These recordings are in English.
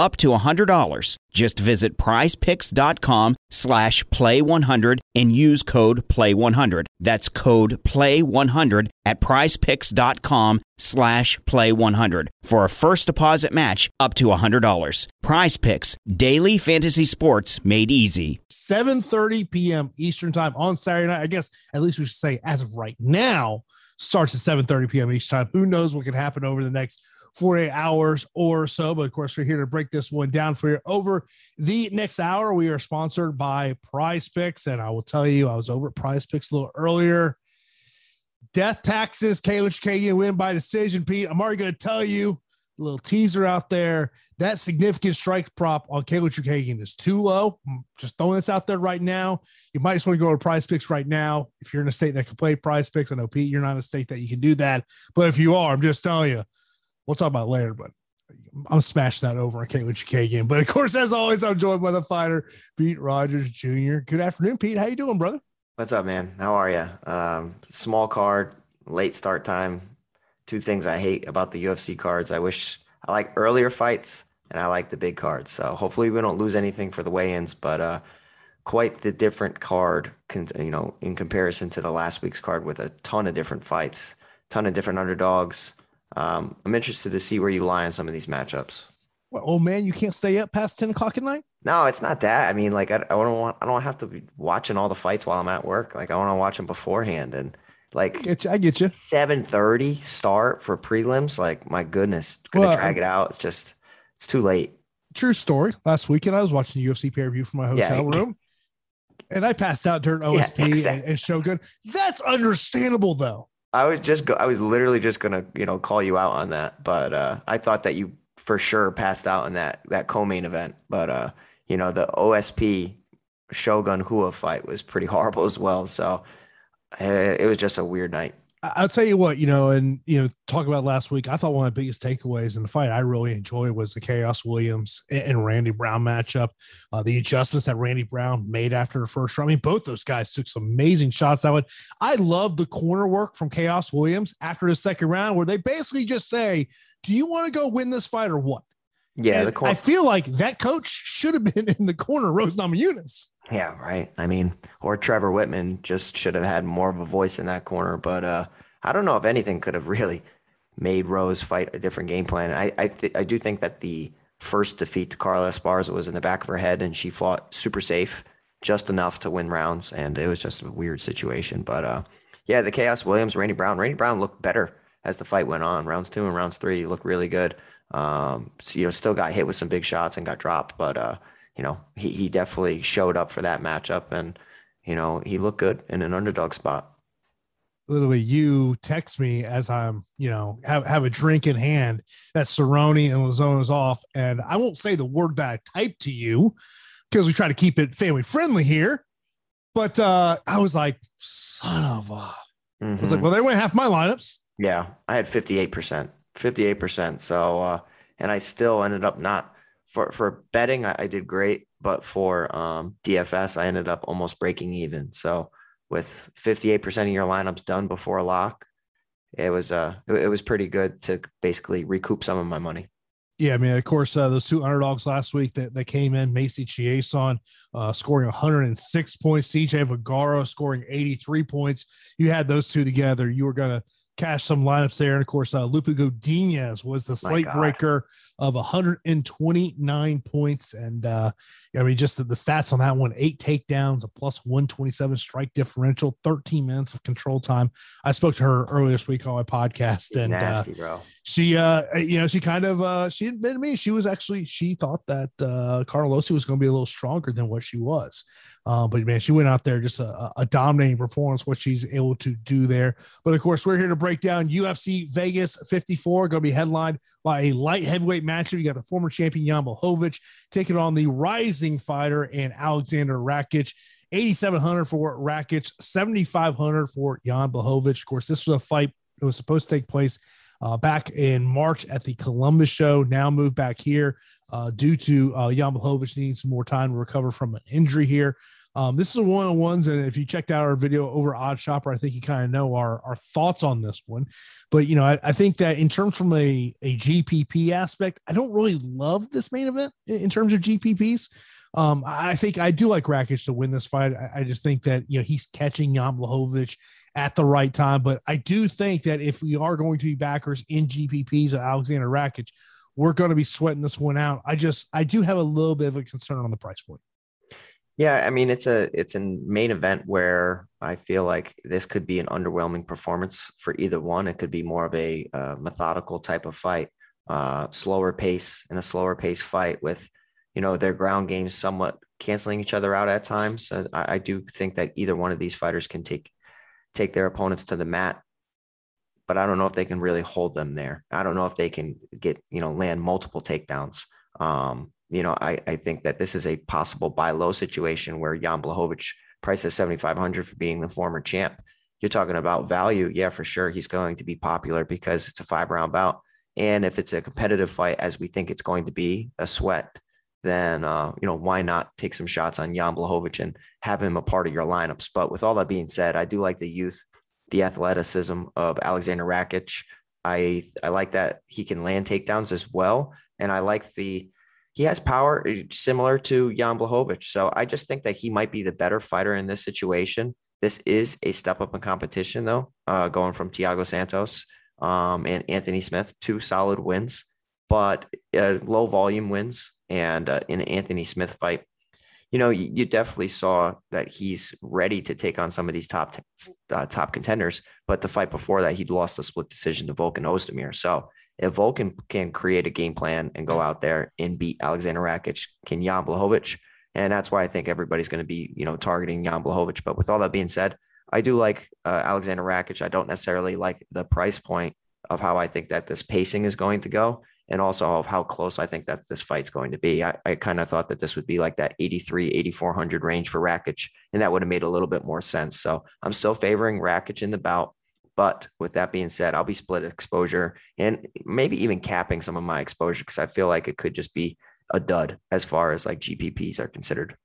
up to $100. Just visit prizepicks.com slash play100 and use code play100. That's code play100 at prizepicks.com slash play100 for a first deposit match up to $100. Prize Picks, daily fantasy sports made easy. 7.30 p.m. Eastern time on Saturday night. I guess at least we should say as of right now, starts at 7.30 p.m. each time. Who knows what can happen over the next 48 hours or so. But of course, we're here to break this one down for you. Over the next hour, we are sponsored by Prize Picks. And I will tell you, I was over at Prize Picks a little earlier. Death taxes, Chookagian win by decision, Pete. I'm already going to tell you a little teaser out there. That significant strike prop on Katlyn Chookagian is too low. I'm just throwing this out there right now. You might just want to go to prize picks right now. If you're in a state that can play prize picks, I know Pete, you're not in a state that you can do that. But if you are, I'm just telling you, We'll talk about later, but I'm smashing that over on Katlyn Chookagian. But of course, as always, I'm joined by the fighter, Pete Rogers Jr. Good afternoon, Pete. How you doing, brother? What's up, man? How are you? Um, small card, late start time. Two things I hate about the UFC cards. I wish I like earlier fights and I like the big cards. So hopefully we don't lose anything for the weigh-ins, but uh, quite the different card, you know, in comparison to the last week's card with a ton of different fights, ton of different underdogs. Um, I'm interested to see where you lie on some of these matchups. Well, oh man, you can't stay up past ten o'clock at night. No, it's not that. I mean, like I, I don't want I don't have to be watching all the fights while I'm at work. Like I want to watch them beforehand and like I get you. I get you. Seven thirty start for prelims. Like my goodness, gonna well, drag it out. It's just it's too late. True story. Last weekend I was watching the UFC pay per view from my hotel yeah. room, and I passed out during OSP yeah, exactly. and, and Shogun. That's understandable though. I was just go- I was literally just gonna you know call you out on that, but uh, I thought that you for sure passed out in that that co-main event. But uh, you know the OSP Shogun Rua fight was pretty horrible as well. So uh, it was just a weird night. I'll tell you what, you know, and you know, talk about last week. I thought one of the biggest takeaways in the fight I really enjoyed was the Khaos Williams and Randy Brown matchup. Uh, the adjustments that Randy Brown made after the first round. I mean, both those guys took some amazing shots. That would I love the corner work from Khaos Williams after the second round, where they basically just say, "Do you want to go win this fight or what?" Yeah, the I feel like that coach should have been in the corner, Rose Namajunas. Yeah, right. I mean, or Trevor Wittman just should have had more of a voice in that corner. But uh, I don't know if anything could have really made Rose fight a different game plan. I I, th- I do think that the first defeat to Carla Esparza was in the back of her head, and she fought super safe, just enough to win rounds, and it was just a weird situation. But uh, yeah, the Khaos Williams, Randy Brown, Randy Brown looked better as the fight went on. Rounds two and rounds three, he looked really good. Um, so, you know, still got hit with some big shots and got dropped, but uh, you know, he, he definitely showed up for that matchup and, you know, he looked good in an underdog spot. Literally, you text me as I'm, you know, have, have a drink in hand that Cerrone and is off. And I won't say the word that I typed to you because we try to keep it family friendly here. But uh, I was like, son of a. Mm-hmm. I was like, mm-hmm. well, they went half my lineups. Yeah, I had 58%. 58%. So, uh, and I still ended up not for for betting, I, I did great, but for um, DFS, I ended up almost breaking even. So with 58% of your lineups done before lock, it was uh it, was pretty good to basically recoup some of my money. Yeah, I mean, of course, uh, those two underdogs last week that, that came in, Macy Chiasson uh, scoring 106 points, CJ Vergara scoring 83 points. You had those two together, you were going to cash some lineups there. And of course, uh, Lupe Godinez was the slate breaker of 129 points. And uh, I mean, just the, the, stats on that one eight takedowns, a plus 127 strike differential, 13 minutes of control time. I spoke to her earlier this week on my podcast. And uh, nasty, uh. She, uh, you know, she kind of, uh, she admitted to me she was actually, she thought that uh, Carnelossi was going to be a little stronger than what she was. Uh, but man, she went out there just a, a, dominating performance, what she's able to do there. But of course, we're here to break down UFC Vegas 54, going to be headlined by a light heavyweight matchup. You got the former champion Jan Blachowicz taking on the rising fighter and Alexander Rakic. 8,700 for Rakic, 7,500 for Jan Blachowicz. Of course, this was a fight that was supposed to take place uh, back in March at the Columbus show. Now moved back here uh, due to uh, Jan Blachowicz needing some more time to recover from an injury here. Um, this is one of the ones, and if you checked out our video over Odd Shopper, I think you kind of know our, our thoughts on this one. But you know, I, I, think that in terms from a, a GPP aspect, I don't really love this main event in, in terms of GPPs. Um, I think I do like Rakic to win this fight. I, I just think that you know he's catching Jan Blachowicz at the right time. But I do think that if we are going to be backers in GPPs of Alexander Rakic, we're going to be sweating this one out. I just I do have a little bit of a concern on the price point. Yeah, I mean it's a it's a main event where I feel like this could be an underwhelming performance for either one. It could be more of a uh, methodical type of fight, uh, slower pace and a slower pace fight with, you know, their ground games somewhat canceling each other out at times. I, I do think that either one of these fighters can take take their opponents to the mat, but I don't know if they can really hold them there. I don't know if they can get you know land multiple takedowns. Um, you know, I, I think that this is a possible buy low situation where Jan Blachowicz prices 7,500 for being the former champ. You're talking about value. Yeah, for sure. He's going to be popular because it's a five round bout. And if it's a competitive fight, as we think it's going to be, a sweat, then, uh, you know, why not take some shots on Jan Blachowicz and have him a part of your lineups? But with all that being said, I do like the youth, the athleticism of Alexander Rakic. I, I like that he can land takedowns as well. And I like the, he has power eh, similar to Jan Blachowicz. So I just think that he might be the better fighter in this situation. This is a step up in competition, though, uh, going from Thiago Santos um, and Anthony Smith, two solid wins, but uh, low volume wins. And uh, in an Anthony Smith fight, you know, you, you, definitely saw that he's ready to take on some of these top t- uh, top contenders. But the fight before that, he'd lost a split decision to Volkan Oezdemir. So if Volkan can create a game plan and go out there and beat Alexander Rakic, can Jan Blachowicz? And that's why I think everybody's going to be, you know, targeting Jan Blachowicz. But with all that being said, I do like uh, Alexander Rakic. I don't necessarily like the price point of how I think that this pacing is going to go and also of how close I think that this fight's going to be. I, I kind of thought that this would be like that 83, 8,400 range for Rakic, and that would have made a little bit more sense. So I'm still favoring Rakic in the bout. But with that being said, I'll be split exposure and maybe even capping some of my exposure because I feel like it could just be a dud as far as like GPPs are considered.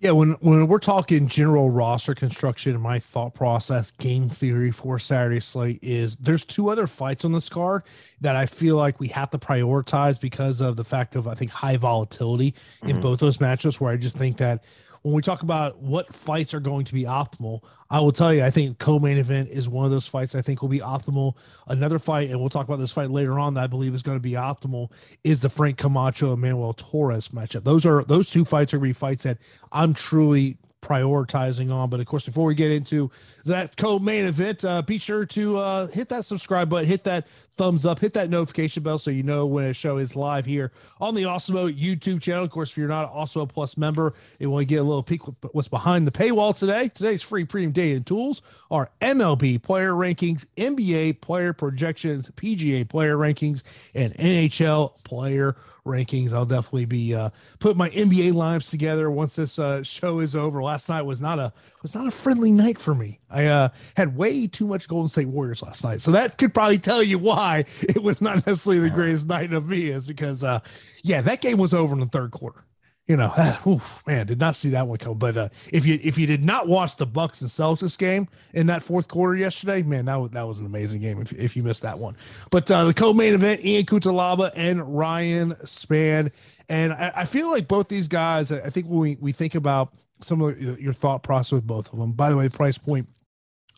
Yeah, when when we're talking general roster construction, my thought process, game theory for Saturday slate is there's two other fights on this card that I feel like we have to prioritize because of the fact of I think high volatility in mm-hmm. both those matchups. Where I just think that when we talk about what fights are going to be optimal, I will tell you, I think co-main event is one of those fights I think will be optimal. Another fight, and we'll talk about this fight later on that I believe is going to be optimal, is the Frank Camacho and Manuel Torres matchup. Those are those two fights are going to be fights that I'm truly prioritizing on. But of course, before we get into that co-main event, uh, be sure to uh, hit that subscribe button, hit that thumbs up, hit that notification bell so you know when a show is live here on the Awesemo YouTube channel. Of course, if you're not an Awesemo Plus member want to get a little peek what's behind the paywall today, today's free premium data and tools are MLB player rankings, NBA player projections, PGA player rankings, and NHL player rankings. I'll definitely be uh, putting my NBA lives together once this uh, show is over. Last night was not a was not a friendly night for me. I uh, had way too much Golden State Warriors last night, so that could probably tell you why it was not necessarily the greatest night of me. Is because uh, yeah, that game was over in the third quarter. You know, oof, man, did not see that one come. But uh, if you if you did not watch the Bucks and Celtics game in that fourth quarter yesterday, man, that was that was an amazing game. If, if you missed that one, but uh, the co-main event, Ian Cutelaba and Ryan Spann, and I, I feel like both these guys. I think when we we think about some of your thought process with both of them. By the way, price point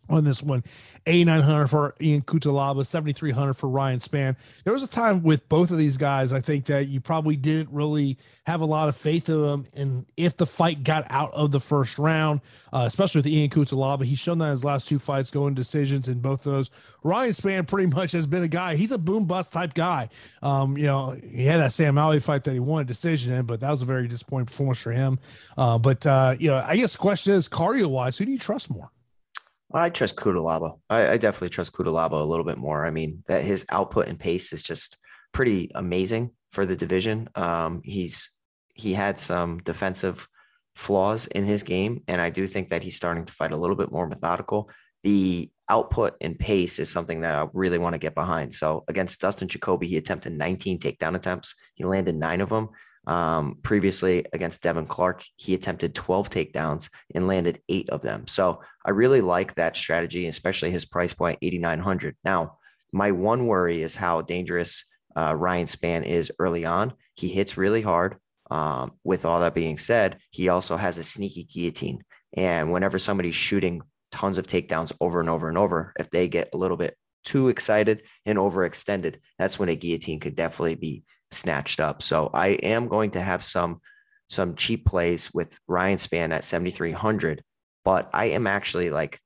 on this one. 8900 for Ian Cutelaba, 7300 for Ryan Spann. There was a time with both of these guys, I think that you probably didn't really have a lot of faith in them. And if the fight got out of the first round, uh, especially with Ian Cutelaba, he's shown that in his last two fights going decisions in both of those. Ryan Spann pretty much has been a guy, he's a boom bust type guy. Um, you know, he had that Sam Alvey fight that he won a decision in, but that was a very disappointing performance for him. Uh, but, uh, you know, I guess the question is cardio wise, who do you trust more? I trust Cutelaba. I, I, definitely trust Cutelaba a little bit more. I mean, that his output and pace is just pretty amazing for the division. Um, he's he had some defensive flaws in his game, and I do think that he's starting to fight a little bit more methodical. The output and pace is something that I really want to get behind. So against Dustin Jacoby, he attempted 19 takedown attempts. He landed nine of them. Um, previously against Devin Clark, he attempted 12 takedowns and landed eight of them. So I really like that strategy, especially his price point, 8,900. Now, my one worry is how dangerous uh, Ryan Spann is early on. He hits really hard. Um, with all that being said, he also has a sneaky guillotine. And whenever somebody's shooting tons of takedowns over and over and over, if they get a little bit too excited and overextended, that's when a guillotine could definitely be snatched up. So I am going to have some some cheap plays with Ryan Spann at 7,300, but I am actually like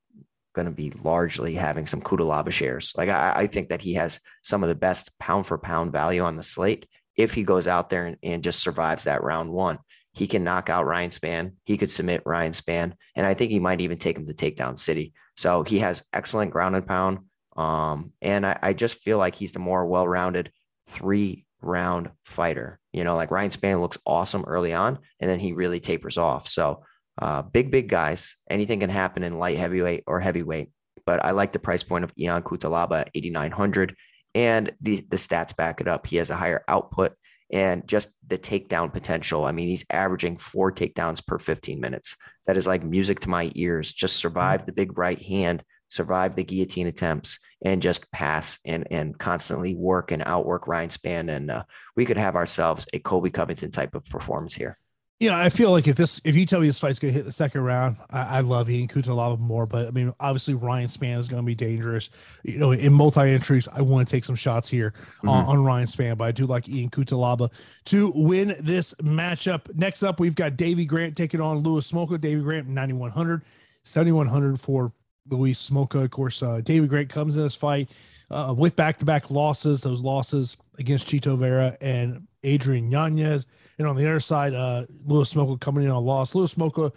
going to be largely having some Cutelaba shares. Like I, I, think that he has some of the best pound for pound value on the slate. If he goes out there and, and just survives that round one, he can knock out Ryan Spann. He could submit Ryan Spann, and I think he might even take him to takedown city. So he has excellent ground and pound. Um, and I, I just feel like he's the more well-rounded three round fighter. You know, like Ryan Spann looks awesome early on, and then he really tapers off. So, uh, big, big guys. Anything can happen in light heavyweight or heavyweight. But I like the price point of Ian Cutelaba at 8,900, and the the stats back it up. He has a higher output and just the takedown potential. I mean, he's averaging four takedowns per 15 minutes. That is like music to my ears. Just survive the big right hand survive the guillotine attempts, and just pass and and constantly work and outwork Ryan Spann, and uh, we could have ourselves a Colby Covington type of performance here. Yeah, I feel like if this, if you tell me this fight's gonna hit the second round, I, I love Ian Cutelaba more. But I mean, obviously Ryan Spann is gonna be dangerous. You know, in multi entries, I want to take some shots here mm-hmm. on, on, Ryan Spann, but I do like Ian Cutelaba to win this matchup. Next up, we've got Davey Grant taking on Louis Smolka. Davey Grant 9100, 7100 for Louis Smolka, Of course, uh, David Grant comes in this fight uh, with back to back losses, those losses against Chito Vera and Adrian Yanez. And on the other side, uh, Louis Smolka coming in on a loss. Louis Smolka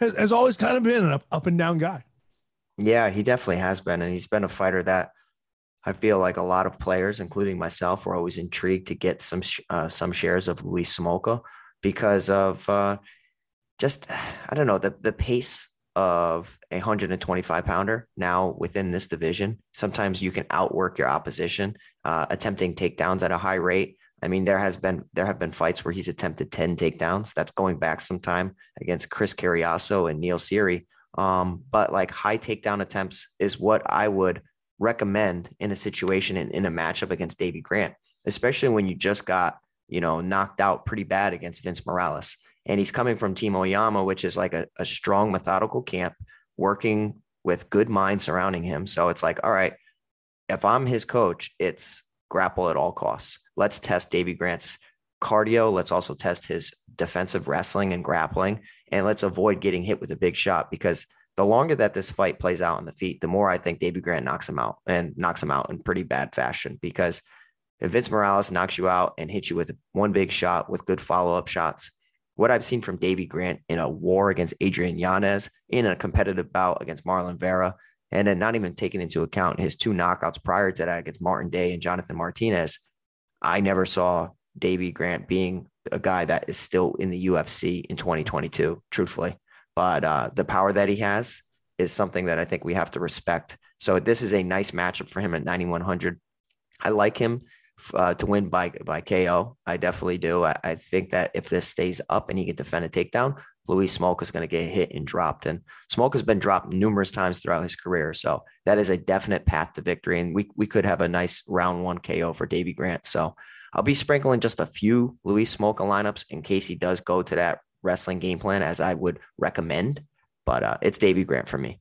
has, has always kind of been an up, up and down guy. Yeah, he definitely has been. And he's been a fighter that I feel like a lot of players, including myself, were always intrigued to get some uh, some shares of Louis Smolka because of uh, just I don't know the the pace of a 125 pounder now within this division. Sometimes you can outwork your opposition, uh, attempting takedowns at a high rate. I mean, there has been there have been fights where he's attempted 10 takedowns. That's going back some time against Chris Cariaso and Neil Seery. Um, but like high takedown attempts is what I would recommend in a situation in, in a matchup against Davey Grant, especially when you just got, you know, knocked out pretty bad against Vince Morales and he's coming from Team Oyama, which is like a, a strong, methodical camp, working with good minds surrounding him. So it's like, all right, if I'm his coach, it's grapple at all costs. Let's test Davey Grant's cardio. Let's also test his defensive wrestling and grappling. And let's avoid getting hit with a big shot because the longer that this fight plays out on the feet, the more I think Davey Grant knocks him out and knocks him out in pretty bad fashion. Because if Vince Morales knocks you out and hits you with one big shot with good follow up shots, what I've seen from Davey Grant in a war against Adrian Yanez, in a competitive bout against Marlon Vera, and then not even taking into account his two knockouts prior to that against Martin Day and Jonathan Martinez, I never saw Davey Grant being a guy that is still in the UFC in 2022, truthfully. But uh, the power that he has is something that I think we have to respect. So this is a nice matchup for him at 9100. I like him uh, to win by by KO. I definitely do. I, I, think that if this stays up and he can defend a takedown, Louis Smolka is going to get hit and dropped. And Smolka has been dropped numerous times throughout his career, so that is a definite path to victory. And we we could have a nice round one KO for Davey Grant. So I'll be sprinkling just a few Louis Smolka lineups in case he does go to that wrestling game plan as I would recommend. But uh, it's Davey Grant for me.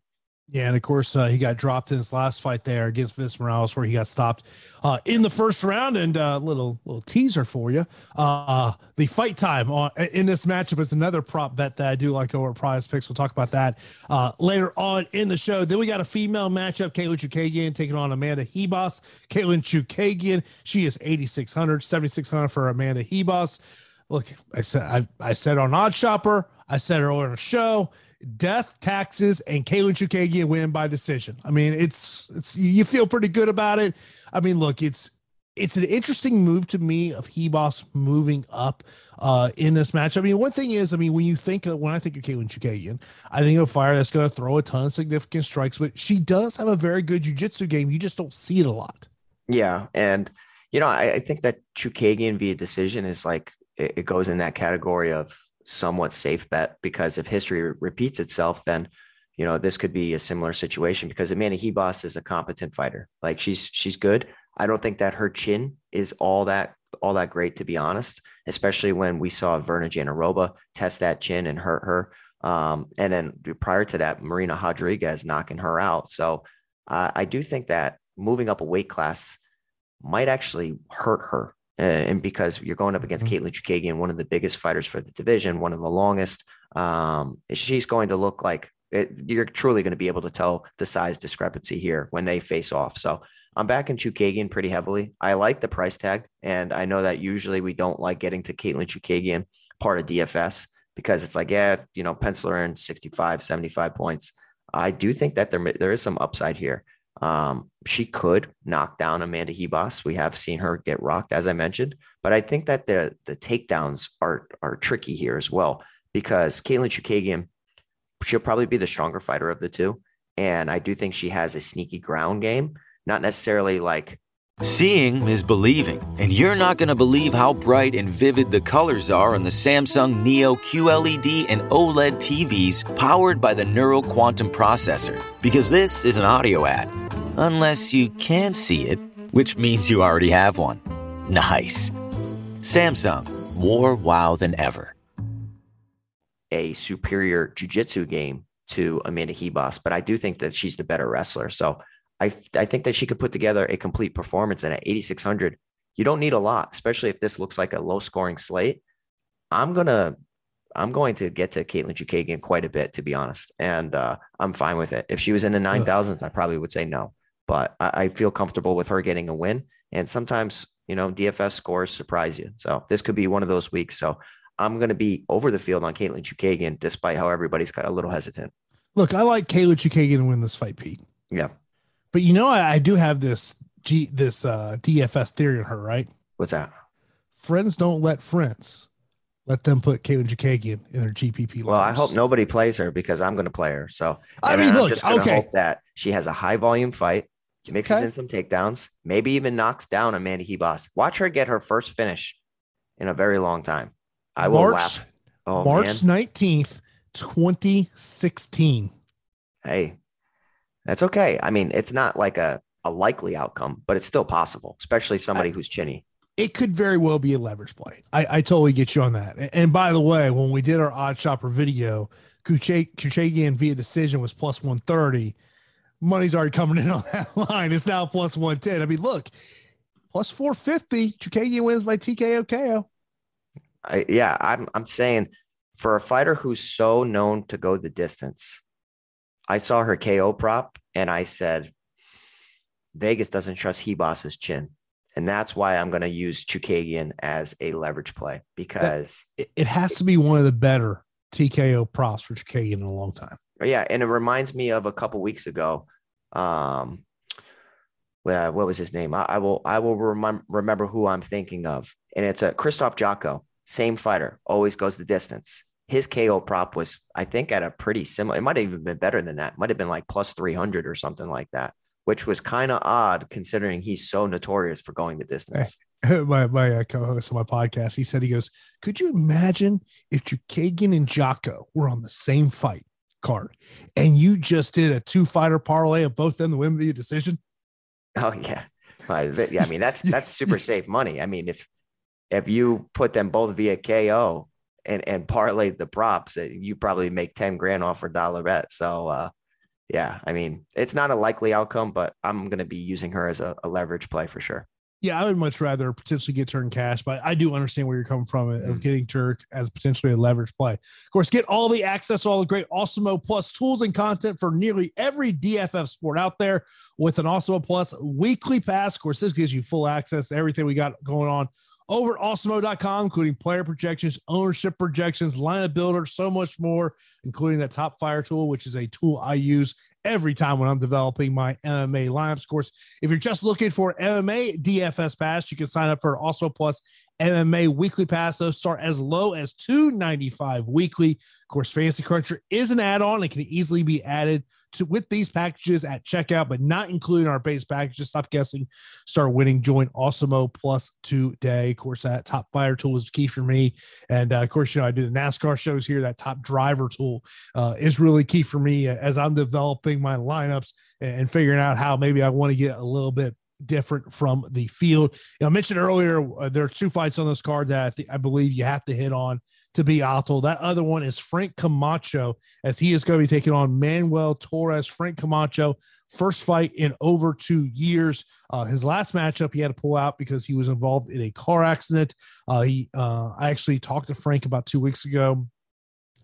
Yeah, and of course uh, he got dropped in his last fight there against Vince Morales, where he got stopped uh, in the first round. And a uh, little little teaser for you: uh, the fight time on in this matchup is another prop bet that I do like over Prize Picks. We'll talk about that uh, later on in the show. Then we got a female matchup: Katlyn Chookagian taking on Amanda Ribas. Katlyn Chookagian, she is 8600, 7600 for Amanda Ribas. Look, I said I, I said on Odd Shopper, I said earlier in the show death, taxes, and Katlyn Chookagian win by decision. I mean, it's, it's, you feel pretty good about it. I mean, look, it's it's an interesting move to me of Ribas moving up uh, in this match. I mean, one thing is, I mean, when you think of, when I think of Katlyn Chookagian, I think of a fire that's going to throw a ton of significant strikes, but she does have a very good jujitsu game. You just don't see it a lot. Yeah, and you know, I, I think that Chookagian via decision is like it, it goes in that category of somewhat safe bet because if history repeats itself, then you know this could be a similar situation because Amanda Ribas is a competent fighter. Like she's she's good. I don't think that her chin is all that all that great to be honest, especially when we saw Virna Jandiroba test that chin and hurt her. Um, and then prior to that, Marina Rodriguez knocking her out. So uh, I do think that moving up a weight class might actually hurt her uh, and because you're going up against mm-hmm. Katlyn Chookagian, one of the biggest fighters for the division, one of the longest, um, she's going to look like it, you're truly going to be able to tell the size discrepancy here when they face off. So I'm back in Chookagian pretty heavily. I like the price tag, and I know that usually we don't like getting to Katlyn Chookagian part of DFS because it's like, yeah, you know, pencil her in 65, 75 points. I do think that there there is some upside here. Um, she could knock down Amanda Ribas. We have seen her get rocked, as I mentioned, but I think that the the takedowns are are tricky here as well because Katlyn Chookagian, she'll probably be the stronger fighter of the two, and I do think she has a sneaky ground game, not necessarily like. Seeing is believing, and you're not going to believe how bright and vivid the colors are on the Samsung Neo QLED and OLED TVs powered by the Neural Quantum Processor. Because this is an audio ad Unless you can see it, which means you already have one. Nice. Samsung, more wow than ever. A superior jujitsu game to Amanda Ribas, but I do think that she's the better wrestler. So I, I think that she could put together a complete performance. And at 8,600, you don't need a lot, especially if this looks like a low scoring slate. I'm going to I'm going to get to Katlyn Chookagian quite a bit, to be honest. And uh, I'm fine with it. If she was in the 9,000s, I probably would say no but I, I feel comfortable with her getting a win. And sometimes, you know, DFS scores surprise you. So this could be one of those weeks. So I'm going to be over the field on Katlyn Chookagian, despite how everybody's got a little hesitant. Look, I like Katlyn Chookagian to win this fight, Pete. Yeah. But you know, I, I do have this G this uh, DFS theory on her, right? What's that? Friends don't let friends. Let them put Katlyn Chookagian in their GPP. Well, I hope nobody plays her because I'm going to play her. So I mean, look, okay. Hope that she has a high volume fight mixes okay. in some takedowns, maybe even knocks down Amanda Ribas. Watch her get her first finish in a very long time. I will March, laugh. Oh, March man. 19th, 2016. Hey, that's okay. I mean, it's not like a, a likely outcome, but it's still possible, especially somebody I, who's chinny. It could very well be a leverage play. I, I totally get you on that. And by the way, when we did our odd shopper video, Chookagian via decision was plus 130 money's already coming in on that line. It's now plus 110. I mean, look, plus 450. Chookagian wins by TKO KO. I, yeah, I'm, I'm saying for a fighter who's so known to go the distance, I saw her KO prop and I said, Vegas doesn't trust Ribas's chin. And that's why I'm going to use Chookagian as a leverage play because it, it has to be one of the better TKO props for Chookagian in a long time. Yeah, and it reminds me of a couple weeks ago. Um, well, what was his name? I, I will I will remember remember who I'm thinking of, and it's a Christoph Jotko, same fighter, always goes the distance. His KO prop was, I think, at a pretty similar. It might have even been better than that. might have been like plus three hundred or something like that, which was kind of odd considering he's so notorious for going the distance. my my uh, co-host on my podcast, he said he goes, "Could you imagine if Chookagian and Jotko were on the same fight card, and you just did a two fighter parlay of both them to win the decision?" Oh yeah, yeah. I mean that's that's super safe money. I mean if if you put them both via KO and and parlay the props, that you probably make ten grand off for dollar bet. So uh, yeah, I mean it's not a likely outcome, but I'm going to be using her as a, a leverage play for sure. Yeah, I would much rather potentially get her in cash, but I do understand where you're coming from of mm-hmm. getting Turk as potentially a leverage play. Of course, get all the access, all the great Awesemo Plus tools and content for nearly every DFF sport out there with an Awesemo Plus weekly pass. Of course, this gives you full access to everything we got going on over at awesemo.com, including player projections, ownership projections, lineup builder, so much more, including that top fighter tool, which is a tool I use every time when I'm developing my MMA lineups. Of course, if you're just looking for MMA DFS pass, you can sign up for Awesemo Plus MMA weekly pass. Those start as low as two ninety five weekly. Of course, Fantasy Cruncher is an add on. It can easily be added to with these packages at checkout, but not including our base package. Just stop guessing, start winning. Join Awesemo Plus today. Of course, that top fighter tool is key for me. And uh, of course, you know, I do the NASCAR shows here. That top driver tool uh, is really key for me as I'm developing my lineups and figuring out how maybe I want to get a little bit different from the field. You know, I mentioned earlier uh, there are two fights on this card that I, th- I, believe you have to hit on to be optimal. That other one is Frank Camacho, as he is going to be taking on Manuel Torres. Frank Camacho, first fight in over two years. Uh, his last matchup he had to pull out because he was involved in a car accident. Uh, he, uh, I actually talked to Frank about two weeks ago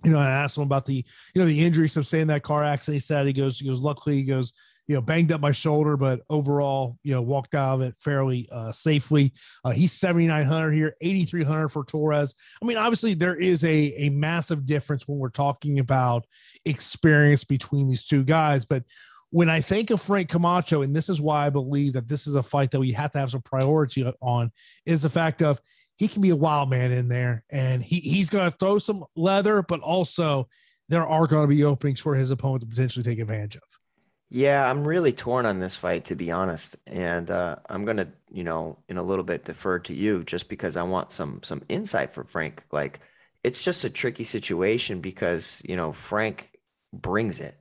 you know, I asked him about the, you know, the injuries of saying that car accident. He said he goes, he goes, luckily he goes, you know, banged up my shoulder, but overall, you know, walked out of it fairly uh, safely. Uh, he's 7,900 here, 8,300 for Torres. I mean, obviously, there is a, a massive difference when we're talking about experience between these two guys. But when I think of Frank Camacho, and this is why I believe that this is a fight that we have to have some priority on, is the fact of he can be a wild man in there and he, he's going to throw some leather, but also there are going to be openings for his opponent to potentially take advantage of. Yeah, I'm really torn on this fight, to be honest. And uh, I'm gonna, you know, in a little bit defer to you just because I want some some insight from Frank. Like, it's just a tricky situation because you know Frank brings it,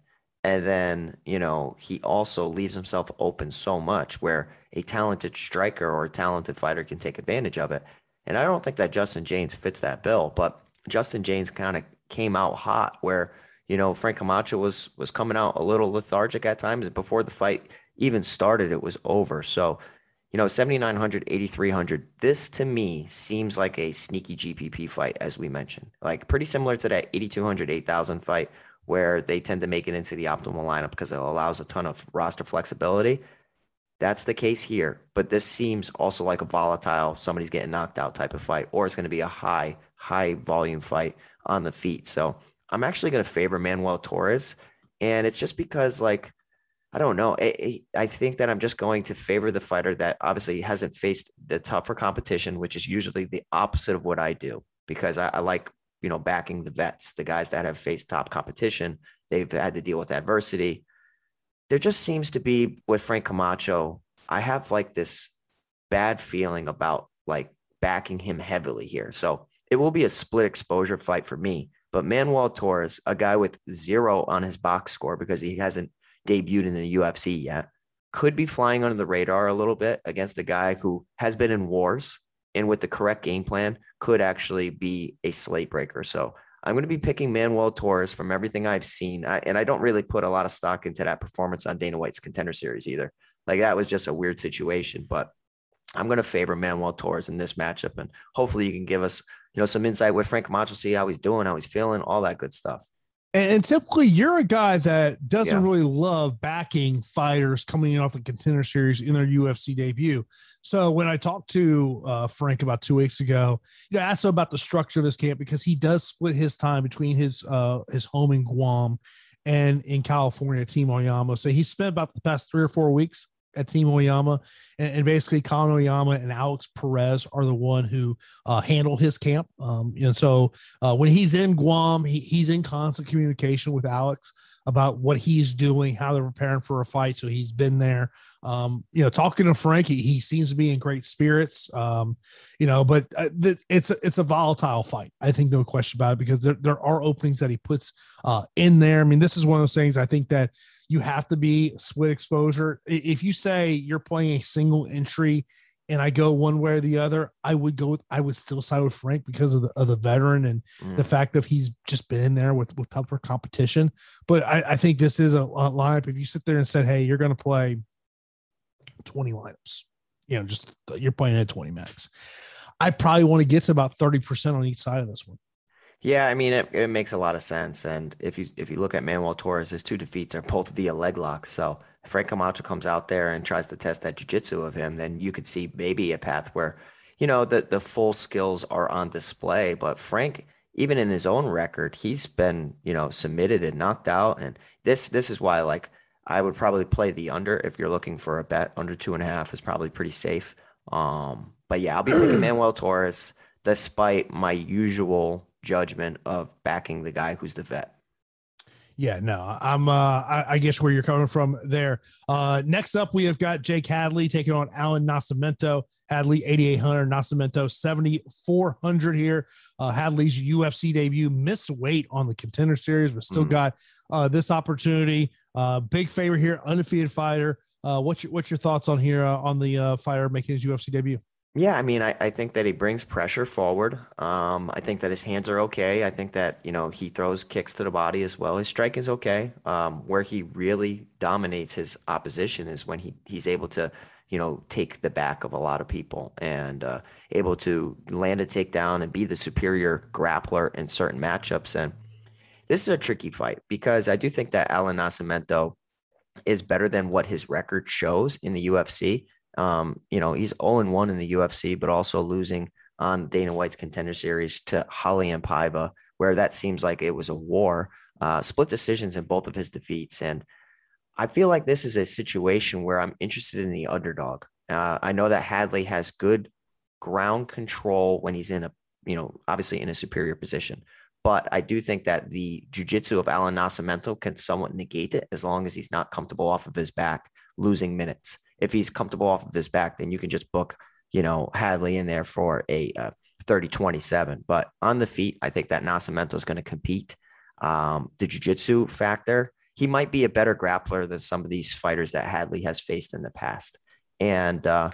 and then you know he also leaves himself open so much where a talented striker or a talented fighter can take advantage of it. And I don't think that Justin Jaynes fits that bill, but Justin Jaynes kind of came out hot where you know, Frank Camacho was was coming out a little lethargic at times. Before the fight even started, it was over. So, you know, 7,900, 8,300. This to me seems like a sneaky GPP fight, as we mentioned. Like pretty similar to that 8,200, 8,000 fight where they tend to make it into the optimal lineup because it allows a ton of roster flexibility. That's the case here. But this seems also like a volatile, somebody's getting knocked out type of fight, or it's going to be a high, high volume fight on the feet. So, I'm actually going to favor Manuel Torres. And it's just because, like, I don't know. I, I think that I'm just going to favor the fighter that obviously hasn't faced the tougher competition, which is usually the opposite of what I do because I, I like, you know, backing the vets, the guys that have faced top competition. They've had to deal with adversity. There just seems to be with Frank Camacho, I have like this bad feeling about like backing him heavily here. So it will be a split exposure fight for me. But Manuel Torres, a guy with zero on his box score because he hasn't debuted in the UFC yet, could be flying under the radar a little bit against a guy who has been in wars and with the correct game plan could actually be a slate breaker. So I'm going to be picking Manuel Torres from everything I've seen. I, and I don't really put a lot of stock into that performance on Dana White's contender series either. Like that was just a weird situation, but I'm going to favor Manuel Torres in this matchup. And hopefully you can give us you know, some insight with Frank Camacho, see how he's doing, how he's feeling, all that good stuff. And typically, you're a guy that doesn't yeah. really love backing fighters coming off the contender series in their UFC debut. So when I talked to uh, Frank about two weeks ago, you know, I asked him about the structure of his camp because he does split his time between his uh, his home in Guam and in California, Team Oyama. So he spent about the past three or four weeks at Team Oyama, and, and basically Colin Oyama and Alex Perez are the one who uh, handle his camp. Um, and so uh, when he's in Guam, he, he's in constant communication with Alex about what he's doing, how they're preparing for a fight. So he's been there. Um, you know, talking to Frankie, he, seems to be in great spirits. Um, you know, but uh, th- it's a, it's a volatile fight. I think no question about it because there, there are openings that he puts uh, in there. I mean, this is one of those things I think that you have to be split exposure. If you say you're playing a single entry and I go one way or the other, I would go with I would still side with Frank because of the of the veteran and mm. the fact that he's just been in there with with tougher competition. But I, I think this is a, a lineup. If you sit there and said, "Hey, you're going to play 20 lineups," you know, just you're playing at 20 max. I probably want to get to about 30 percent on each side of this one. Yeah, I mean it, it makes a lot of sense. And if you if you look at Manuel Torres, his two defeats are both via leg lock. So Frank Camacho comes out there and tries to test that jiu-jitsu of him, then you could see maybe a path where, you know, the the full skills are on display. But Frank, even in his own record, he's been, you know, submitted and knocked out. And this this is why like I would probably play the under if you're looking for a bet. Under two and a half is probably pretty safe. Um, but yeah, I'll be picking Manuel Torres despite my usual judgment of backing the guy who's the vet. Yeah, no, I'm. Uh, I, I, guess where you're coming from there. Uh, next up, we have got Jake Hadley taking on Alan Nascimento. Hadley 8800, Nascimento 7400 here. Uh, Hadley's UFC debut missed weight on the contender series, but still mm. got uh, this opportunity. Uh, big favor here, undefeated fighter. Uh, what's your what's your thoughts on here uh, on the uh, fighter making his UFC debut? Yeah, I mean, I, I think that he brings pressure forward. Um, I think that his hands are okay. I think that, you know, he throws kicks to the body as well. His strike is okay. Um, where he really dominates his opposition is when he, he's able to, you know, take the back of a lot of people and uh, able to land a takedown and be the superior grappler in certain matchups. And this is a tricky fight because I do think that Alan Nascimento is better than what his record shows in the UFC. Um, you know, he's 0 1 in the UFC, but also losing on Dana White's contender series to Holly and Paiva, where that seems like it was a war. Uh, split decisions in both of his defeats. And I feel like this is a situation where I'm interested in the underdog. Uh, I know that Hadley has good ground control when he's in a, you know, obviously in a superior position. But I do think that the jujitsu of Alan Nascimento can somewhat negate it as long as he's not comfortable off of his back, losing minutes if he's comfortable off of his back, then you can just book, you know, Hadley in there for a uh, 30 27. But on the feet, I think that Nascimento is going to compete. Um, the jiu-jitsu factor, he might be a better grappler than some of these fighters that Hadley has faced in the past. And uh,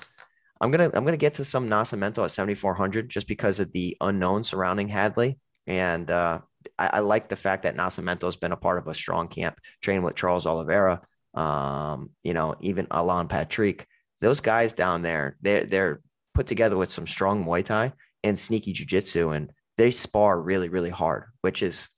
I'm gonna I'm gonna get to some Nascimento at 7400 just because of the unknown surrounding Hadley. And uh, I, I, like the fact that Nascimento has been a part of a strong camp, training with Charles Oliveira um, you know, even Alan Patrick, those guys down there, they're they're put together with some strong Muay Thai and sneaky jiu-jitsu, and they spar really, really hard, which is,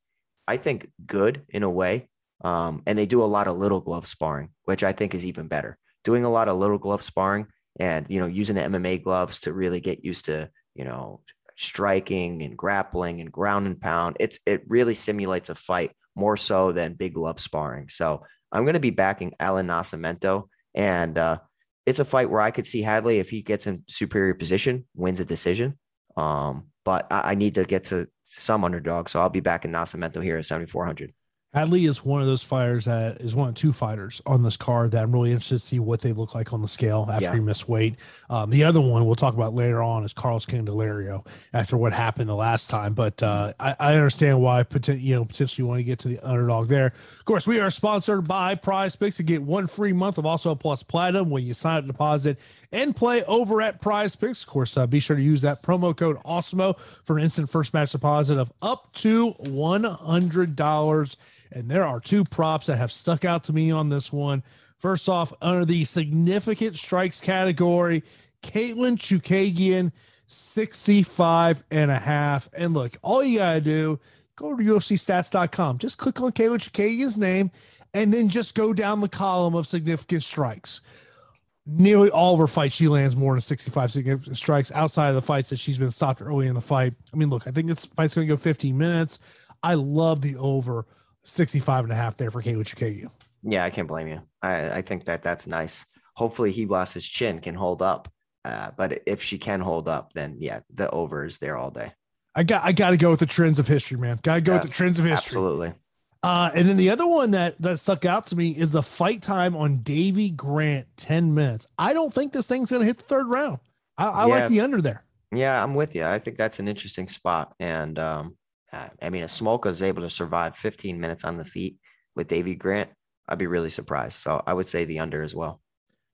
I think, good in a way. Um, and they do a lot of little glove sparring, which I think is even better. Doing a lot of little glove sparring and you know using the MMA gloves to really get used to you know striking and grappling and ground and pound. It's it really simulates a fight more so than big glove sparring. So I'm going to be backing Alan Nascimento. And uh, it's a fight where I could see Hadley, if he gets in superior position, wins a decision. Um, but I, I, need to get to some underdog. So I'll be back in Nascimento here at 7,400. Hadley is one of those fighters that is one of two fighters on this card that I'm really interested to see what they look like on the scale after yeah. he missed weight. Um, the other one we'll talk about later on is Carlos Candelario after what happened the last time. But uh, I, I, understand why you know potentially want to get to the underdog there. Of course, we are sponsored by Prize Picks to get one free month of Awesemo plus platinum when you sign up deposit and play over at Prize Picks. Of course, uh, be sure to use that promo code AWESEMO for an instant first match deposit of up to one hundred dollars and there are two props that have stuck out to me on this one. First off, under the significant strikes category, Katlyn Chookagian, 65 and a half. And look, all you got to do, go to UFCstats.com. Just click on Katlyn Chookagian's name and then just go down the column of significant strikes. Nearly all of her fights, she lands more than 65 significant strikes outside of the fights that she's been stopped early in the fight. I mean, look, I think this fight's going to go 15 minutes. I love the over 65 and a half there for Katlyn Chookagian. Yeah, I can't blame you. I, I think that that's nice. hopefully he lost his chin can hold up. Uh, but if she can hold up, then yeah, the over is there all day. I got I got to go with the trends of history, man. Got to go yeah, with the trends of history. Absolutely. Uh, and then the other one that that stuck out to me is the fight time on Davey Grant, ten minutes. I don't think this thing's going to hit the third round. I, I yeah. like the under there. Yeah, I'm with you. I think that's an interesting spot. And um, I mean, if Smolka is able to survive 15 minutes on the feet with Davey Grant, I'd be really surprised. So I would say the under as well.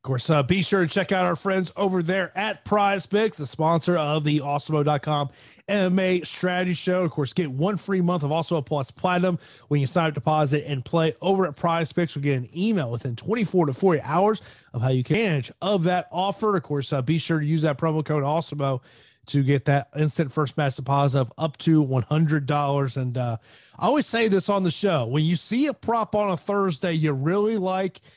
Of course, uh, be sure to check out our friends over there at Prize Picks, the sponsor of the Awesemo.com MMA strategy show. Of course, get one free month of Awesemo Plus Platinum when you sign up, deposit, and play over at Prize Picks. You'll get an email within 24 to 40 hours of how you can manage of that offer. Of course, uh, be sure to use that promo code Awesemo to get that instant first match deposit of up to $100. And uh, I always say this on the show when you see a prop on a Thursday you really like –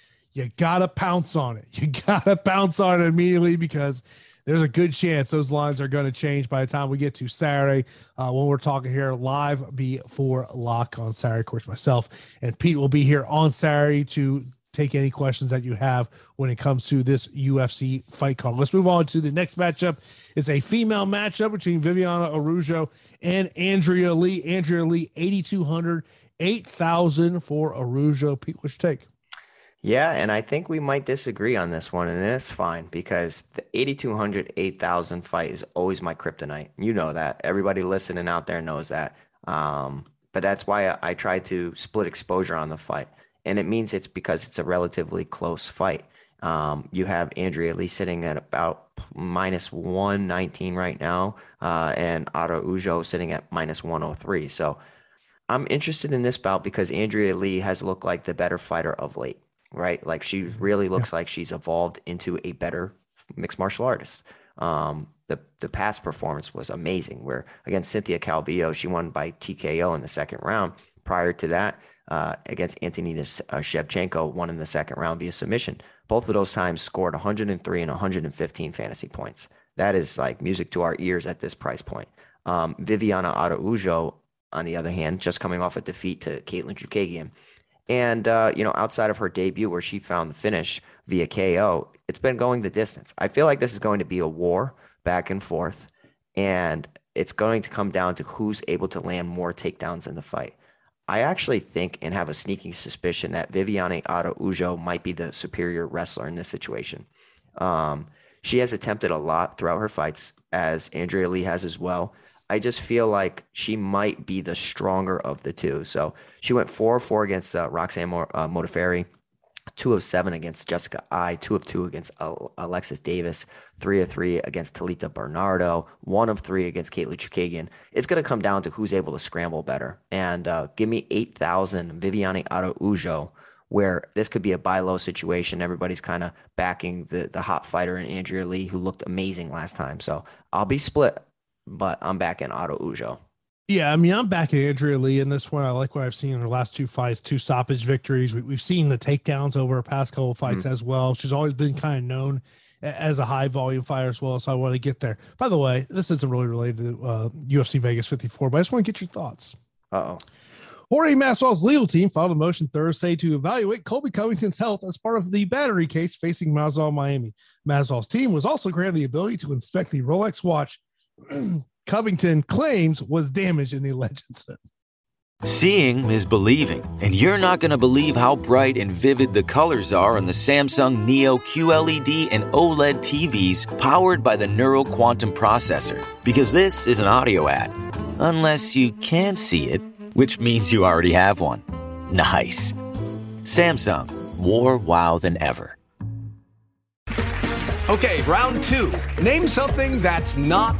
you gotta pounce on it. You gotta pounce on it immediately because there's a good chance those lines are going to change by the time we get to Saturday uh, when we're talking here live before lock on Saturday. Of course, myself and Pete will be here on Saturday to take any questions that you have when it comes to this UFC fight card. Let's move on to the next matchup. It's a female matchup between Viviana Araujo and Andrea Lee. Andrea Lee, 8,200, 8,000 for Araujo. Pete, what's your take? Yeah, and I think we might disagree on this one, and it's fine because the 8,200, 8,000 fight is always my kryptonite. You know that. Everybody listening out there knows that. Um, but that's why I, I try to split exposure on the fight. And it means it's because it's a relatively close fight. Um, you have Andrea Lee sitting at about minus 119 right now, uh, and Ujo sitting at minus 103. So I'm interested in this bout because Andrea Lee has looked like the better fighter of late right? Like she mm-hmm. really looks yeah. like she's evolved into a better mixed martial artist. Um, the the past performance was amazing. Where against Cynthia Calvillo, she won by TKO in the second round. Prior to that, uh, against Antonina uh, Shevchenko, won in the second round via submission. Both of those times scored 103 and 115 fantasy points. That is like music to our ears at this price point. Um, Viviana Araujo, on the other hand, just coming off a defeat to Katlyn Chookagian, and, uh, you know, outside of her debut where she found the finish via KO, it's been going the distance. I feel like this is going to be a war back and forth. And it's going to come down to who's able to land more takedowns in the fight. I actually think and have a sneaking suspicion that Viviane Araujo might be the superior wrestler in this situation. Um, she has attempted a lot throughout her fights, as Andrea Lee has as well. I just feel like she might be the stronger of the two. So she went four of four against uh, Roxanne Mo- uh, Modafferi, two of seven against Jessica Eye, two of two against Alexis Davis, three of three against Talita Bernardo, one of three against Katlyn Chookagian. It's going to come down to who's able to scramble better. And uh, give me 8,000 Viviane Araujo, where this could be a buy low situation. Everybody's kind of backing the, the hot fighter in Andrea Lee, who looked amazing last time. So I'll be split but I'm back in Araujo. Yeah, I mean, I'm back at Andrea Lee in this one. I like what I've seen in her last two fights, two stoppage victories. We, have seen the takedowns over her past couple fights mm-hmm. as well. She's always been kind of known as a high volume fighter as well. So I want to get there. By the way, this isn't really related to uh, UFC Vegas 54, but I just want to get your thoughts. Uh oh. Jorge Masvidal's legal team filed a motion Thursday to evaluate Colby Covington's health as part of the battery case facing Masvidal Miami. Masvidal's team was also granted the ability to inspect the Rolex watch Covington claims was damaged in the alleged incident. Seeing is believing, and you're not going to believe how bright and vivid the colors are on the Samsung Neo QLED and OLED TVs powered by the Neural Quantum Processor. Because this is an audio ad. Unless you can see it, which means you already have one. Nice. Samsung, more wow than ever. Okay, round two. Name something that's not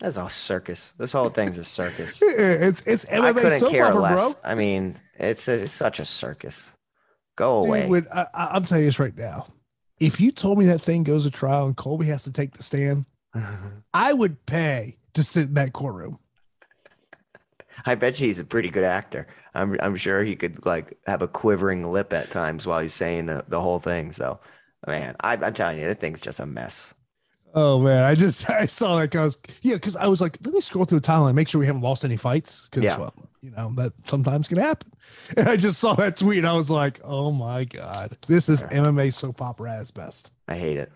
That's a circus. This whole thing's a circus. it's it's MMA I couldn't care opera, less. Bro. I mean, it's a, it's such a circus. Go away. When, I, am telling you this right now. If you told me that thing goes to trial and Colby has to take the stand, I would pay to sit in that courtroom. I bet you he's a pretty good actor. I'm I'm sure he could like have a quivering lip at times while he's saying the, the whole thing. So, man, I, I'm telling you, that thing's just a mess. Oh man, I just I saw that because yeah, because I was like, let me scroll through Thailand, make sure we haven't lost any fights, because Yeah. well, you know that sometimes can happen. And I just saw that tweet, and I was like, oh my god, this is MMA soap opera at its best. I hate it.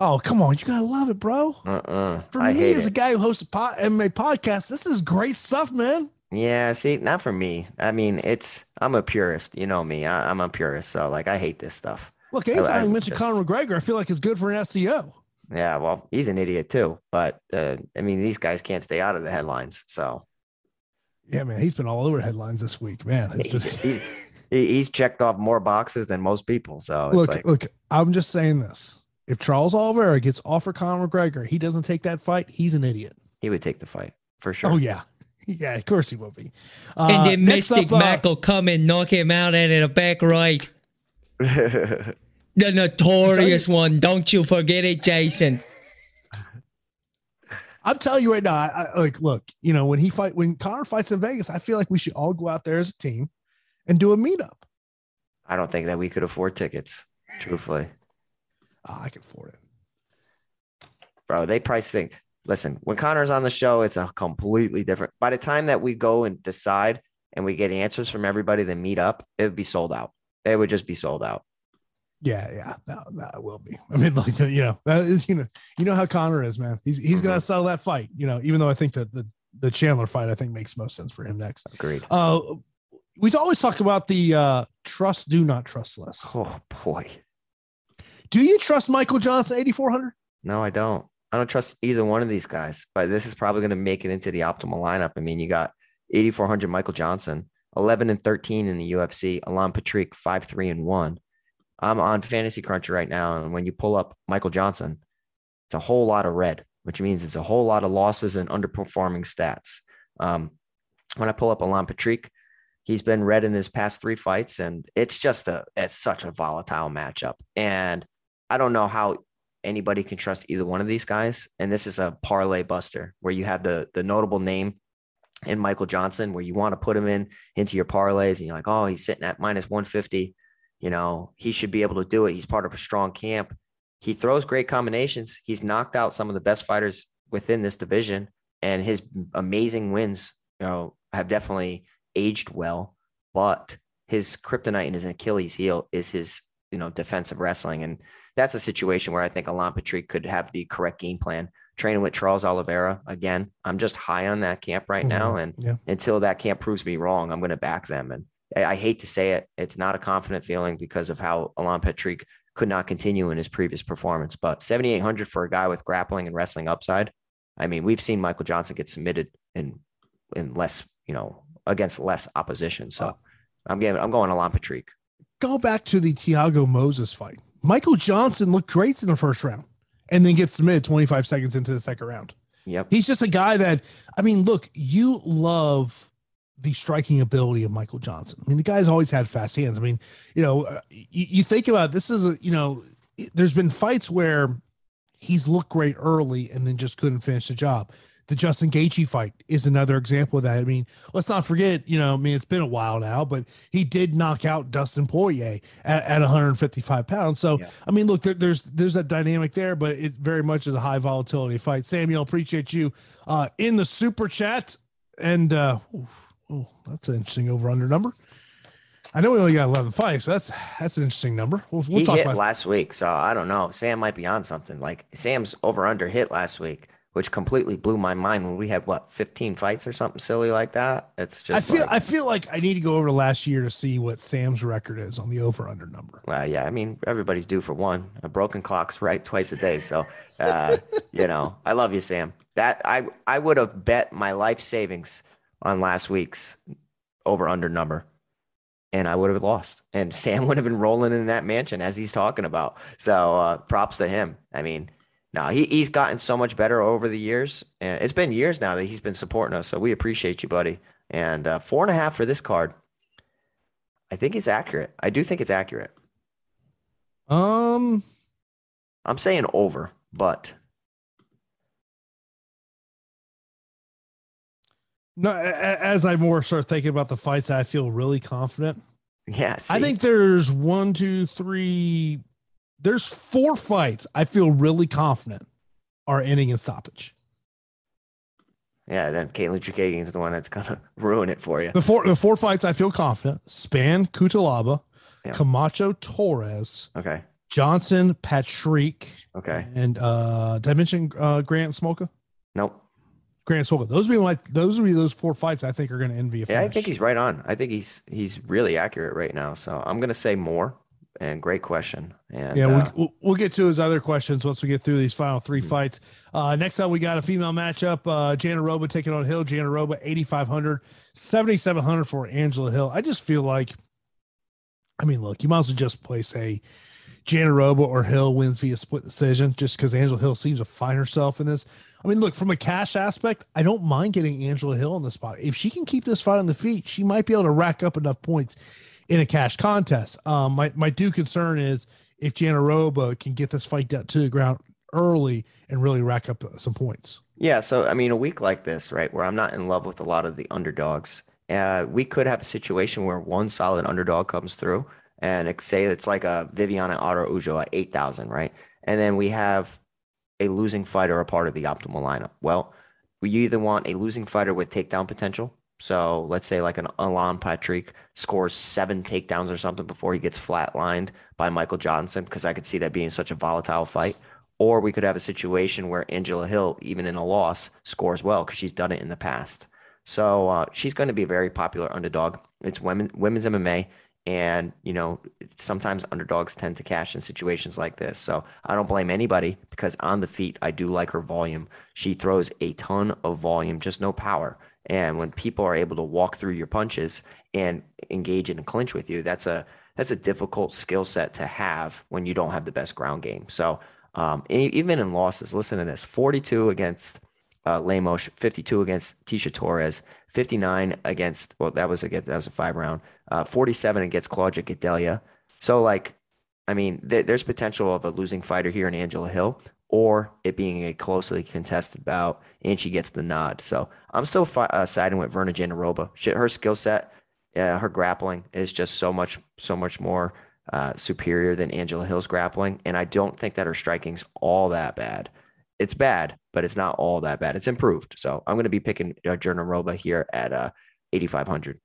Oh come on, you gotta love it, bro. Uh-uh. For I me, as a guy who hosts a po- MMA podcast, this is great stuff, man. Yeah, see, not for me. I mean, it's I'm a purist. You know me. I, I'm a purist. So like, I hate this stuff. Look, anytime I I, mention Conor McGregor, I feel like it's good for an SEO. Yeah, well, he's an idiot too. But uh, I mean, these guys can't stay out of the headlines. So Yeah, man, he's been all over headlines this week, man. It's just- he, he- he's checked off more boxes than most people. So it's look, like, look, I'm just saying this. If Charles Oliveira gets offered Conor McGregor, he doesn't take that fight, he's an idiot. he would take the fight for sure. Oh yeah, yeah, of course he will be. and Uh, then Mystic up, uh, Mac will come and knock him out and in a back right. The notorious one. Don't you forget it, Jason. I'm telling you right now, I, I, like, look, you know, when he fight, when Conor fights in Vegas, I feel like we should all go out there as a team and do a meetup. I don't think that we could afford tickets. Truthfully, Ah, I can afford it. bro, they price thing. Listen, when Conor's on the show, it's a completely different. By the time that we go and decide and we get answers from everybody to meet up, it would be sold out. It would just be sold out. Yeah, yeah, no, no, it will be. I mean, like, you know, that is, you know, you know how Conor is, man. He's he's gonna sell that fight, you know. Even though I think that the the Chandler fight, I think makes most sense for him next. Agreed. Uh, we always talk about the uh trust, do not trust list. Oh boy. Do you trust Michael Johnson eighty four hundred? No, I don't. I don't trust either one of these guys, but this is probably going to make it into the optimal lineup. I mean, you got 8,400 Michael Johnson, 11 and 13 in the UFC, Alan Patrick, 5 3 and 1. I'm on Fantasy Cruncher right now. And when you pull up Michael Johnson, it's a whole lot of red, which means it's a whole lot of losses and underperforming stats. Um, when I pull up Alan Patrick, he's been red in his past three fights, and it's just a it's such a volatile matchup. And I don't know how anybody can trust either one of these guys. And this is a parlay buster where you have the the notable name in Michael Johnson, where you want to put him in into your parlays, and you're like, oh, he's sitting at minus 150. You know, he should be able to do it. He's part of a strong camp. He throws great combinations. He's knocked out some of the best fighters within this division, and his amazing wins, you know, have definitely aged well. But his kryptonite and his Achilles heel is his, you know, defensive wrestling, and that's a situation where I think Alan Patrick could have the correct game plan. Training with Charles Oliveira again. I'm just high on that camp right now, mm-hmm. and Yeah. until that camp proves me wrong, I'm going to back them. And I, I hate to say it, it's not a confident feeling because of how Alan Patrick could not continue in his previous performance. But 7,800 for a guy with grappling and wrestling upside. I mean, we've seen Michael Johnson get submitted in in less, you know, against less opposition. So I'm getting, I'm going Alan Patrick. Go back to the Thiago Moisés fight. Michael Johnson looked great in the first round and then gets submitted 25 seconds into the second round. Yep. He's just a guy that, I mean, look, you love the striking ability of Michael Johnson. I mean, the guy's always had fast hands. I mean, you know, uh, you, you think about this is a, you know, there's been fights where he's looked great early and then just couldn't finish the job. The Justin Gaethje fight is another example of that. I mean, let's not forget, you know, I mean, it's been a while now, but he did knock out Dustin Poirier at, at 155 pounds. So, Yeah. I mean, look, there, there's there's that dynamic there, but it very much is a high volatility fight. Samuel, appreciate you uh, in the super chat, and uh, ooh, that's an interesting over under number. I know we only got 11 fights, so that's that's an interesting number. We'll, we'll he talk hit about last week, so I don't know. Sam might be on something. Like Sam's over under hit last week, which completely blew my mind when we had what 15 fights or something silly like that. It's just I feel like, I feel like I need to go over to last year to see what Sam's record is on the over under number. well, yeah. I mean, everybody's due for one. A broken clock's right twice a day. So, uh, you know, I love you, Sam. That I I would have bet my life savings on last week's over under number. And I would have lost, and Sam would have been rolling in that mansion as he's talking about. So, uh, props to him. I mean, no, he, he's gotten so much better over the years. And it's been years now that he's been supporting us. So we appreciate you, buddy. And uh, four and a half for this card. I think it's accurate. I do think it's accurate. Um, I'm saying over, but no. As I more start thinking about the fights, I feel really confident. Yes, yeah, I think there's one, two, three, there's four fights I feel really confident are ending in stoppage. Yeah, then Katlyn Chookagian is the one that's gonna ruin it for you. The four the four fights I feel confident: Spann Cutelaba, yeah. Camacho Torres, okay, Johnson Patrick, okay, and uh did I mention uh, Grant Smolka? Nope. Grant Smolka. Those would be like those would be those four fights I think are going to envy. Yeah, I think he's right on. I think he's he's really accurate right now. So I'm going to say more and great question. And yeah, uh, we'll, we'll get to his other questions once we get through these final 3 mm-hmm. fights. Uh, next up, we got a female matchup. Uh, Jandiroba taking on Hill. Jandiroba, 8,500, 7,700 for Angela Hill. I just feel like, I mean, look, you might as well just place a Jandiroba or Hill wins via split decision just because Angela Hill seems to find herself in this. I mean, look, from a cash aspect, I don't mind getting Angela Hill in the spot. If she can keep this fight on the feet, she might be able to rack up enough points in a cash contest. Um, my my due concern is if Jandiroba can get this fight down to the ground early and really rack up some points. Yeah, so I mean, a week like this, right, where I'm not in love with a lot of the underdogs, uh, we could have a situation where one solid underdog comes through, and it, say it's like a Viviana Araujo at eight thousand, right, and then we have a losing fighter a part of the optimal lineup. Well, we either want a losing fighter with takedown potential, so let's say like an Alan Patrick scores seven takedowns or something before he gets flatlined by Michael Johnson, because I could see that being such a volatile fight. Or we could have a situation where Angela Hill, even in a loss, scores well because she's done it in the past. So uh, she's going to be a very popular underdog. It's women women's MMA, and you know sometimes underdogs tend to cash in situations like this. So I don't blame anybody because on the feet I do like her volume. She throws a ton of volume, just no power. And when people are able to walk through your punches and engage in a clinch with you, that's a that's a difficult skill set to have when you don't have the best ground game. So um, even in losses, listen to this: 42 against uh, Lemos, 52 against Tisha Torres, 59 against well that was against that was a five round, uh, 47 against Claudia Gadelha. So like, I mean, th- there's potential of a losing fighter here in Angela Hill, or it being a closely contested bout and she gets the nod. So I'm still fi- uh, siding with Virna Jandiroba. her skill set, uh, her grappling is just so much, so much more uh, superior than Angela Hill's grappling. And I don't think that her striking's all that bad. It's bad, but it's not all that bad. It's improved. So I'm going to be picking uh, Jandiroba here at uh, 8,500.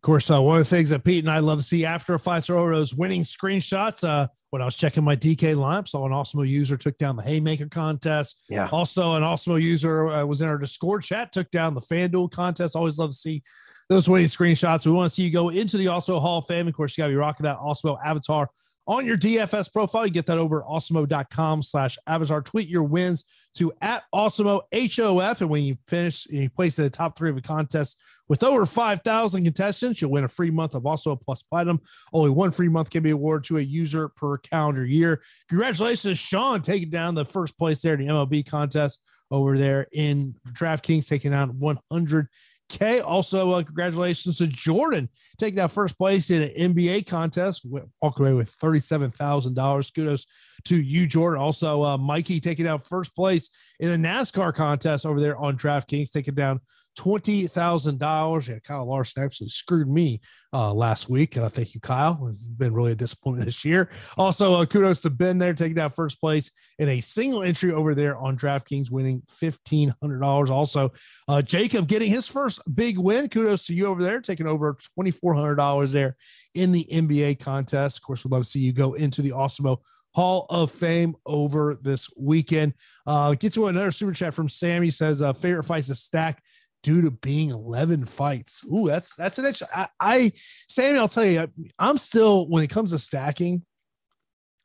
Of course, uh, one of the things that Pete and I love to see after fights are those winning screenshots. Uh, when I was checking my DK lineup, saw an Awesemo user took down the Haymaker contest. Yeah. Also, an Awesemo user uh, was in our Discord chat, took down the FanDuel contest. Always love to see those winning screenshots. We want to see you go into the Awesemo Hall of Fame. Of course, you got to be rocking that Awesemo avatar on your DFS profile. You get that over awesemo.com slash avatar. Tweet your wins to at awesemo HOF. And when you finish, and you place in the top three of a contest with over 5,000 contestants, you'll win a free month of Awesemo plus platinum. Only one free month can be awarded to a user per calendar year. Congratulations, Sean, taking down the first place there in the MLB contest over there in DraftKings, taking out 100 K. Also, uh, congratulations to Jordan taking that first place in an NBA contest, Walk away with $37,000. Kudos to you, Jordan. Also, uh, Mikey taking out first place in the NASCAR contest over there on DraftKings, taking down twenty thousand dollars. Yeah, Kyle Larson actually screwed me uh, last week. Uh, thank you, Kyle. You've been really a disappointment this year. Also, uh, kudos to Ben there taking down first place in a single entry over there on DraftKings, winning fifteen hundred dollars. Also, uh, Jacob getting his first big win. Kudos to you over there, taking over twenty four hundred dollars there in the NBA contest. Of course, we'd love to see you go into the Awesemo Hall of Fame over this weekend. Uh, get to another super chat from Sammy says, uh, favorite fights to stack due to being 11 fights. Ooh, that's that's an extra. I, I Sammy, I'll tell you, I'm still when it comes to stacking,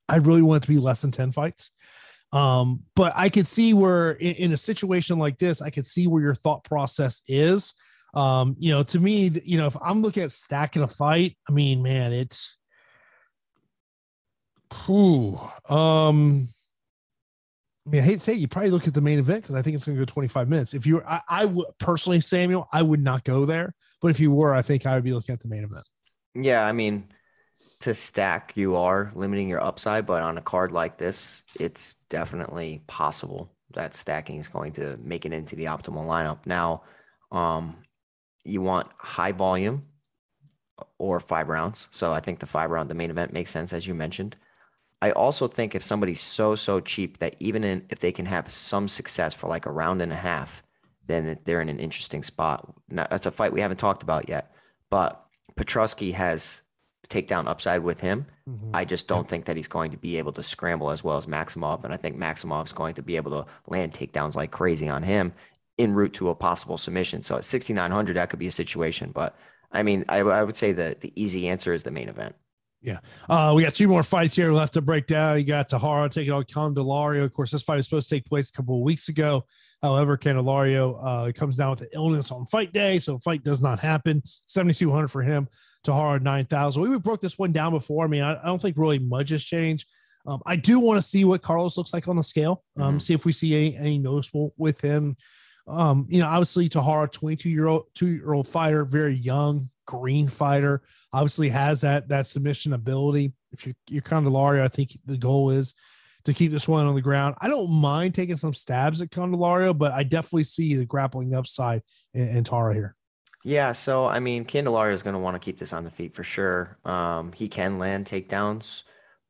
I really want it to be less than 10 fights. Um, but I could see where in, in a situation like this, I could see where your thought process is. Um, you know, to me, you know, if I'm looking at stacking a fight, I mean, man, it's whew, um I mean, I hate to say it, you probably look at the main event because I think it's going to go 25 minutes. If you, I, I would personally, Samuel, I would not go there. But if you were, I think I would be looking at the main event. Yeah, I mean, to stack, you are limiting your upside, but on a card like this, it's definitely possible that stacking is going to make it into the optimal lineup. Now, um, you want high volume or five rounds. So I think the five round, the main event makes sense, as you mentioned. I also think if somebody's so, so cheap that even in, if they can have some success for like a round and a half, then they're in an interesting spot. Now, that's a fight we haven't talked about yet, but Petroski has takedown upside with him. Mm-hmm. I just don't think that he's going to be able to scramble as well as Maximov. And I think Maximov's going to be able to land takedowns like crazy on him en route to a possible submission. So at 6,900, that could be a situation. But I mean, I, I would say that the easy answer is the main event. Yeah. Uh, we got two more fights here left to break down. You got Taira taking on Candelario. Of course, this fight was supposed to take place a couple of weeks ago. However, Candelario uh, comes down with an illness on fight day, so fight does not happen. 7,200 for him. Taira 9,000. We broke this one down before. I mean, I, I don't think really much has changed. Um, I do want to see what Carlos looks like on the scale. Um, mm-hmm. See if we see any, any noticeable with him. Um, you know, obviously Taira, 22 year old, two year old fighter, very young, green fighter, obviously has that that submission ability. If you're, you're Candelario, I think the goal is to keep this one on the ground. I don't mind taking some stabs at Candelario, but I definitely see the grappling upside in, in Taira here. Yeah, so I mean, Candelario is going to want to keep this on the feet for sure. Um, he can land takedowns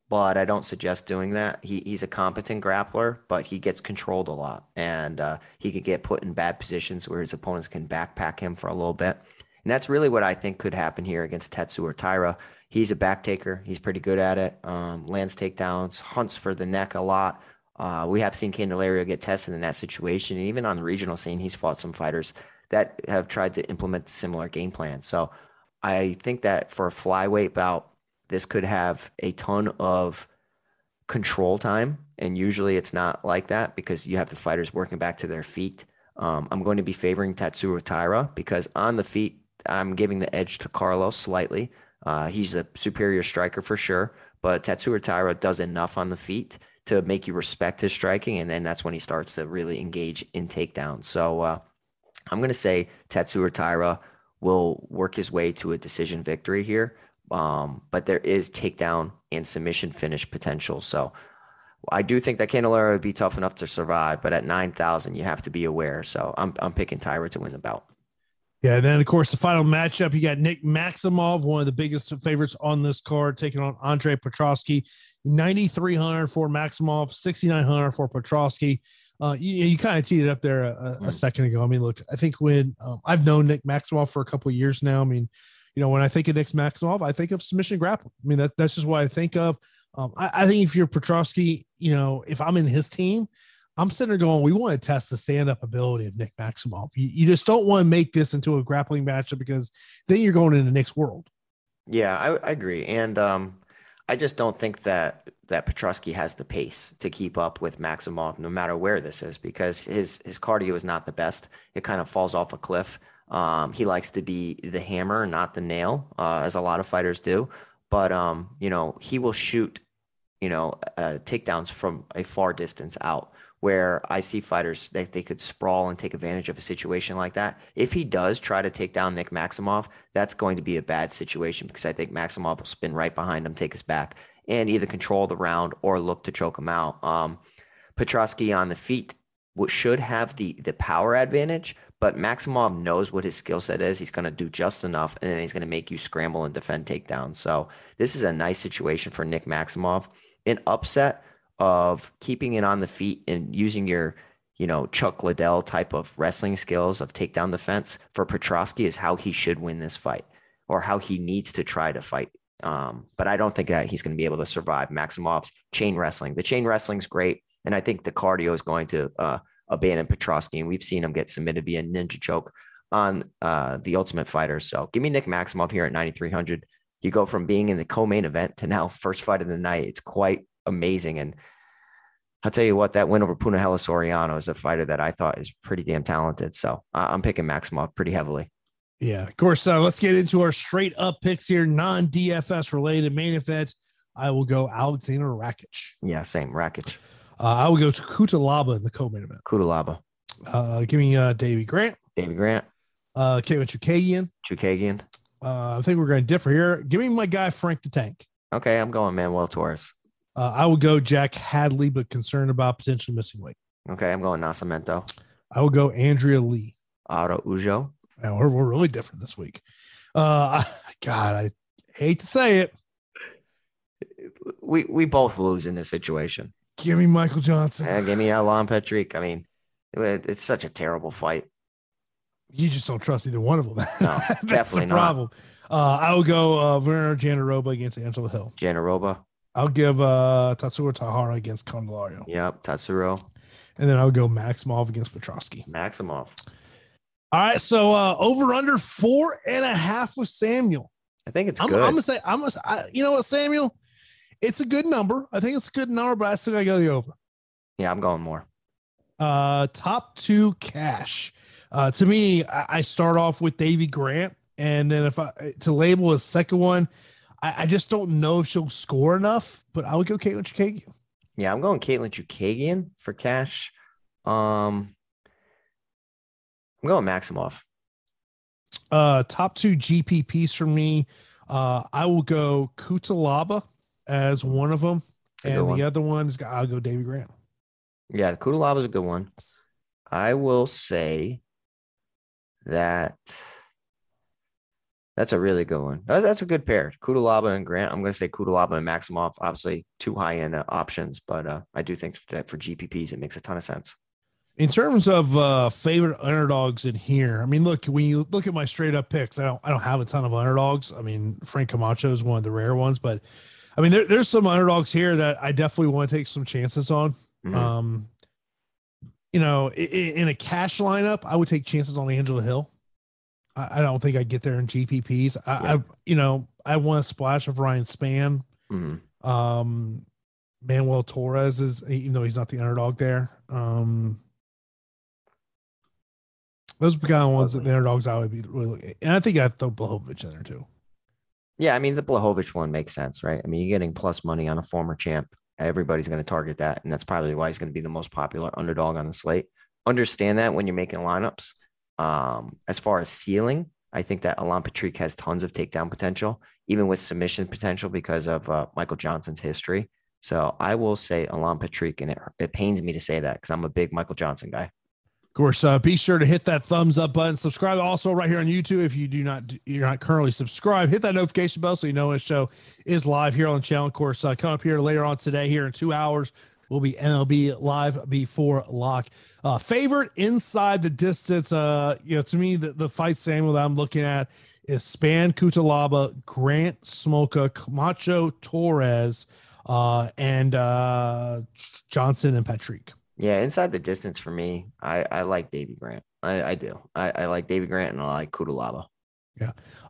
but I don't suggest doing that. He, he's a competent grappler, but he gets controlled a lot, and uh, he could get put in bad positions where his opponents can backpack him for a little bit. And that's really what I think could happen here against Tatsuro Taira. He's a back taker. He's pretty good at it. Um, lands takedowns, hunts for the neck a lot. Uh, we have seen Candelario get tested in that situation. And even on the regional scene, he's fought some fighters that have tried to implement similar game plans. So I think that for a flyweight bout, this could have a ton of control time. And usually it's not like that because you have the fighters working back to their feet. Um, I'm going to be favoring Tatsuro Taira because on the feet, I'm giving the edge to Carlos slightly. Uh, he's a superior striker for sure, but Tatsuro Taira does enough on the feet to make you respect his striking. And then that's when he starts to really engage in takedowns. So uh, I'm going to say Tatsuro Taira will work his way to a decision victory here. Um, but there is takedown and submission finish potential. So I do think that Candelario would be tough enough to survive, but at 9,000, you have to be aware. So I'm, I'm picking Taira to win the bout. Yeah, then of course the final matchup, you got Nick Maximov, one of the biggest favorites on this card, taking on Andre Petroski. 9,300 for Maximov, 6,900 for Petroski. Uh, you, you kind of teed it up there a, a, mm. second ago. I mean, look, I think when um, I've known Nick Maximov for a couple of years now, I mean, you know, when I think of Nick Maximov, I think of submission grappling. I mean, that, that's just what I think of. Um, I, I, think if you're Petroski, you know, if I'm in his team, I'm sitting there going, we want to test the stand up ability of Nick Maximov. You, you just don't want to make this into a grappling matchup because then you're going into Nick's world. Yeah, I, I agree. And um, I just don't think that that Petroski has the pace to keep up with Maximov, no matter where this is, because his his cardio is not the best. It kind of falls off a cliff. Um, he likes to be the hammer, not the nail, uh, as a lot of fighters do. But um, you know, he will shoot, you know, uh, takedowns from a far distance out. Where I see fighters that they could sprawl and take advantage of a situation like that. If he does try to take down Nick Maximov, that's going to be a bad situation because I think Maximov will spin right behind him, take his back, and either control the round or look to choke him out. Um, Petroski on the feet should have the the power advantage, but Maximov knows what his skill set is. He's going to do just enough, and then he's going to make you scramble and defend takedowns. So this is a nice situation for Nick Maximov. An upset of keeping it on the feet and using your, you know, Chuck Liddell type of wrestling skills of takedown defense for Petroski is how he should win this fight, or how he needs to try to fight. Um, but I don't think that he's going to be able to survive Maximov's chain wrestling. The chain wrestling's great, and I think the cardio is going to uh, abandon Petroski, and we've seen him get submitted via ninja choke on uh, the Ultimate Fighter. So give me Nick Maximov here at 9,300. You go from being in the co-main event to now first fight of the night. It's quite amazing. And I'll tell you what, that win over Punahele Soriano is a fighter that I thought is pretty damn talented. So I'm picking Maximov pretty heavily. Yeah, of course. Uh, let's get into our straight up picks here, non DFS related main events. I will go Alexander Rakic. Yeah, same Rakic. Uh, I will go to Cutelaba in the co-main event. Cutelaba. Uh, give me uh, Davey Grant. Davey Grant. Uh, Kevin Chookagian. Chookagian. Uh, I think we're going to differ here. Give me my guy Frank the Tank. Okay, I'm going Manuel Torres. Uh, I would go Jack Hadley, but concerned about potentially missing weight. Okay, I'm going Nascimento. I will go Andrea Lee. Araujo. Man, we're, we're really different this week. Uh, I, God, I hate to say it. We we both lose in this situation. Give me Michael Johnson. Yeah, give me Alan Patrick. I mean, it, it's such a terrible fight. You just don't trust either one of them. No, That's definitely the not. problem. Uh, I will go uh, Virna Jandiroba against Angela Hill. Jandiroba. I'll give uh, Tatsuro Taira against Candelario. Yep. Tatsuro. And then I'll go Maximov against Petroski. Maximov. All right. So uh, over under four and a half with Samuel. I think it's I'm, good. I'm gonna say I'm gonna. I, you know what, Samuel? It's a good number. I think it's a good number, but I still gotta go the over. yeah, I'm going more. Uh, top two cash. Uh, to me, I, I start off with Davey Grant, and then if I to label a second one, I, I just don't know if she'll score enough. But I would go Katlyn Chookagian. Yeah, I'm going Katlyn Chookagian for cash. Um, I'm going Maximov. Uh, top two GPPs for me. Uh, I will go Cutelaba as one of them, and one. the other one's I'll go Davy Grant. Yeah, the Cutelaba is a good one. I will say that that's a really good one. That's a good pair. Cutelaba and Grant. I'm going to say Cutelaba and Maximov. Obviously, two high end options, but uh, I do think that for GPPs, it makes a ton of sense. In terms of uh favorite underdogs in here, I mean, look when you look at my straight up picks, I don't I don't have a ton of underdogs. I mean, Frank Camacho is one of the rare ones, but I mean, there, there's some underdogs here that I definitely want to take some chances on. Mhm. Um, you know, i- i- in a cash lineup, I would take chances on Angela Hill. I, I don't think I get there in GPPs. I, I you know, I want a splash of Ryan Spann. Mhm. Um, Manuel Torres is, even though he's not the underdog there. Um, those are the kind of ones that the underdogs I would be really looking at. And I think I'd throw Blachowicz in there too. Yeah, I mean, the Blachowicz one makes sense, right? I mean, you're getting plus money on a former champ. Everybody's going to target that. And that's probably why he's going to be the most popular underdog on the slate. Understand that when you're making lineups. Um, as far as ceiling, I think that Alan Patrick has tons of takedown potential, even with submission potential because of uh, Michael Johnson's history. So I will say Alan Patrick, and it, it pains me to say that because I'm a big Michael Johnson guy. Of course, uh, be sure to hit that thumbs up button. Subscribe also right here on YouTube if you do not you're not currently subscribed. Hit that notification bell so you know when the show is live here on the channel. Of course, uh, come up here later on today. Here in two hours, will be MLB live before lock. Uh, favorite inside the distance. Uh, you know, to me, the, the fight Samuel that I'm looking at is Spann Cutelaba, Grant Smolka, Camacho Torres, uh, and uh, Johnson and Patrick. Yeah, inside the distance for me, I, I like Davey Grant. I, I do. I, I like Davey Grant and I like Cutelaba.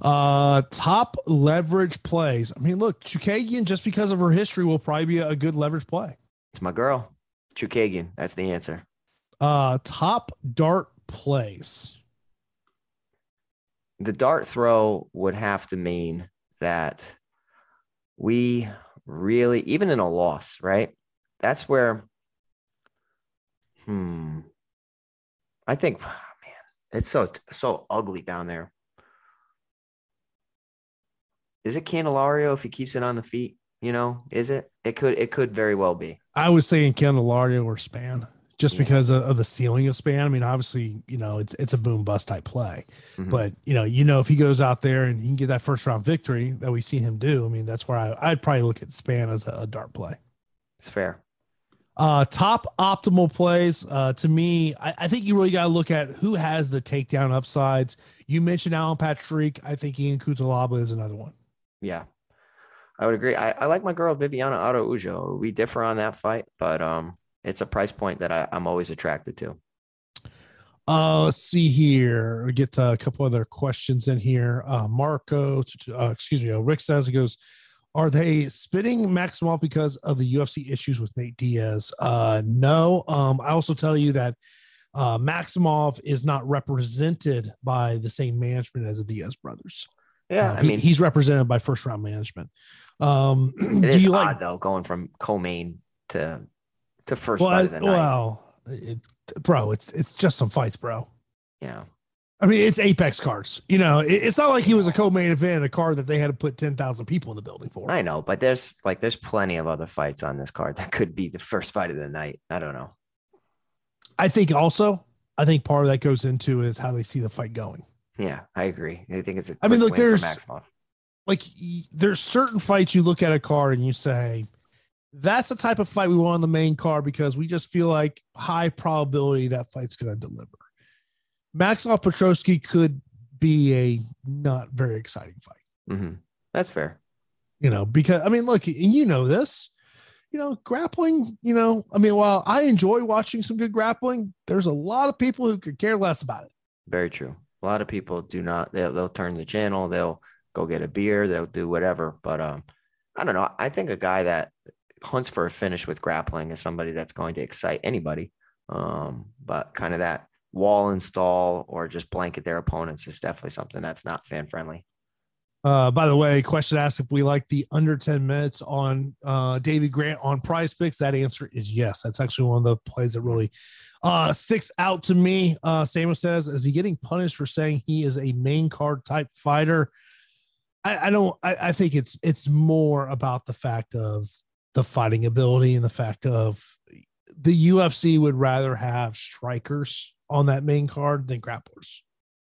Uh, top leverage plays. I mean, look, Chookagian, just because of her history, will probably be a good leverage play. It's my girl, Chookagian. That's the answer. Uh, top dart plays. The dart throw would have to mean that we really, even in a loss, right? That's where, hmm, I think, man, it's so so ugly down there. Is it Candelario if he keeps it on the feet? You know, is it? It could. It could very well be. I was saying Candelario or Spann, just Yeah. because of, of the ceiling of Spann. I mean, obviously, you know, it's it's a boom bust type play, Mhm. but you know, you know, if he goes out there and he can get that first round victory that we see him do, I mean, that's where I, I'd probably look at Spann as a, a dart play. It's fair. Uh, top optimal plays. Uh, to me, I, I think you really got to look at who has the takedown upsides. You mentioned Alan Patrick. I think Ion Cutelaba is another one. Yeah, I would agree. I, I like my girl Viviana Araujo. We differ on that fight, but um, it's a price point that I, I'm always attracted to. Uh, let's see here. We get a couple other questions in here. Uh, Marco, uh, excuse me, uh, Rick says he goes, "Are they spitting Maximov because of the UFC issues with Nate Diaz?" Uh, no. Um, I also tell you that uh, Maximov is not represented by the same management as the Diaz brothers. Yeah, Uh, I he- mean, he's represented by first round management. Um, it do is you odd like? though going from co-main to to first Well, fight of the night. well, it, bro, it's it's just some fights, bro. Yeah, I mean, it's Apex cards. You know, it- it's not like he was a co-main event, a card that they had to put ten thousand people in the building for. I know, but there's like there's plenty of other fights on this card that could be the first fight of the night. I don't know. I think also, I think part of that goes into is how they see the fight going. Yeah, I agree. I think it's a. I mean, look, there's-. Like there's certain fights you look at a card and you say that's the type of fight we want on the main card because we just feel like high probability that fight's going to deliver. Maxwell Petroski could be a not very exciting fight, Mhm. That's fair. you know, because I mean, look, and you know this, you know, grappling, you know, I mean, while I enjoy watching some good grappling, there's a lot of people who could care less about it. Very true. A lot of people do not. They'll they'll turn the channel. They'll go get a beer. They'll do whatever. But um, I don't know. I think a guy that hunts for a finish with grappling is somebody that's going to excite anybody. Um, but kind of that wall install or just blanket their opponents is definitely something that's not fan friendly. Uh, by the way, question asked if we like the under 10 minutes on uh, David Grant on PrizePicks. That answer is yes. That's actually one of the plays that really uh, sticks out to me. Uh, Samuel says, is he getting punished for saying he is a main card type fighter? I, I don't, I, I think it's, it's more about the fact of the fighting ability and the fact of the UFC would rather have strikers on that main card than grapplers.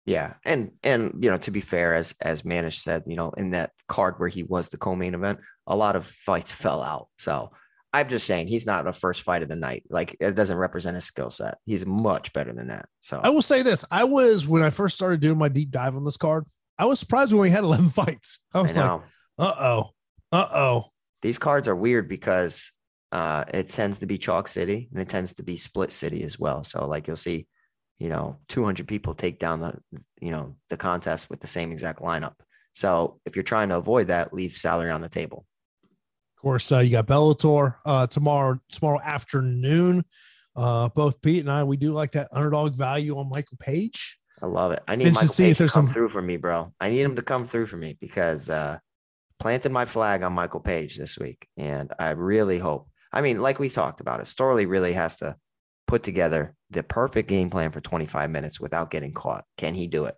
Yeah, and and you know to be fair, as as Manish said, you know in that card where he was the co-main event, a lot of fights fell out. So I'm just saying he's not a first fight of the night. Like it doesn't represent his skill set. He's much better than that. So I will say this: I was when I first started doing my deep dive on this card. I was surprised when we had 11 fights. I I was like, know "Uh oh, uh oh." these cards are weird because uh, it tends to be chalk city and it tends to be split city as well. So like you'll see, you know, 200 people take down the you know the contest with the same exact lineup. So if you're trying to avoid that, leave salary on the table. Of course, uh, you got Bellator uh, tomorrow tomorrow afternoon. Uh, both Pete and I, we do like that underdog value on Michael Page. I love it. I need Michael see if Page to come some- through for me, bro. I need him to come through for me because uh planted my flag on Michael Page this week. And I really hope. I mean, like we talked about it, Storley really has to put together the perfect game plan for 25 minutes without getting caught. Can he do it?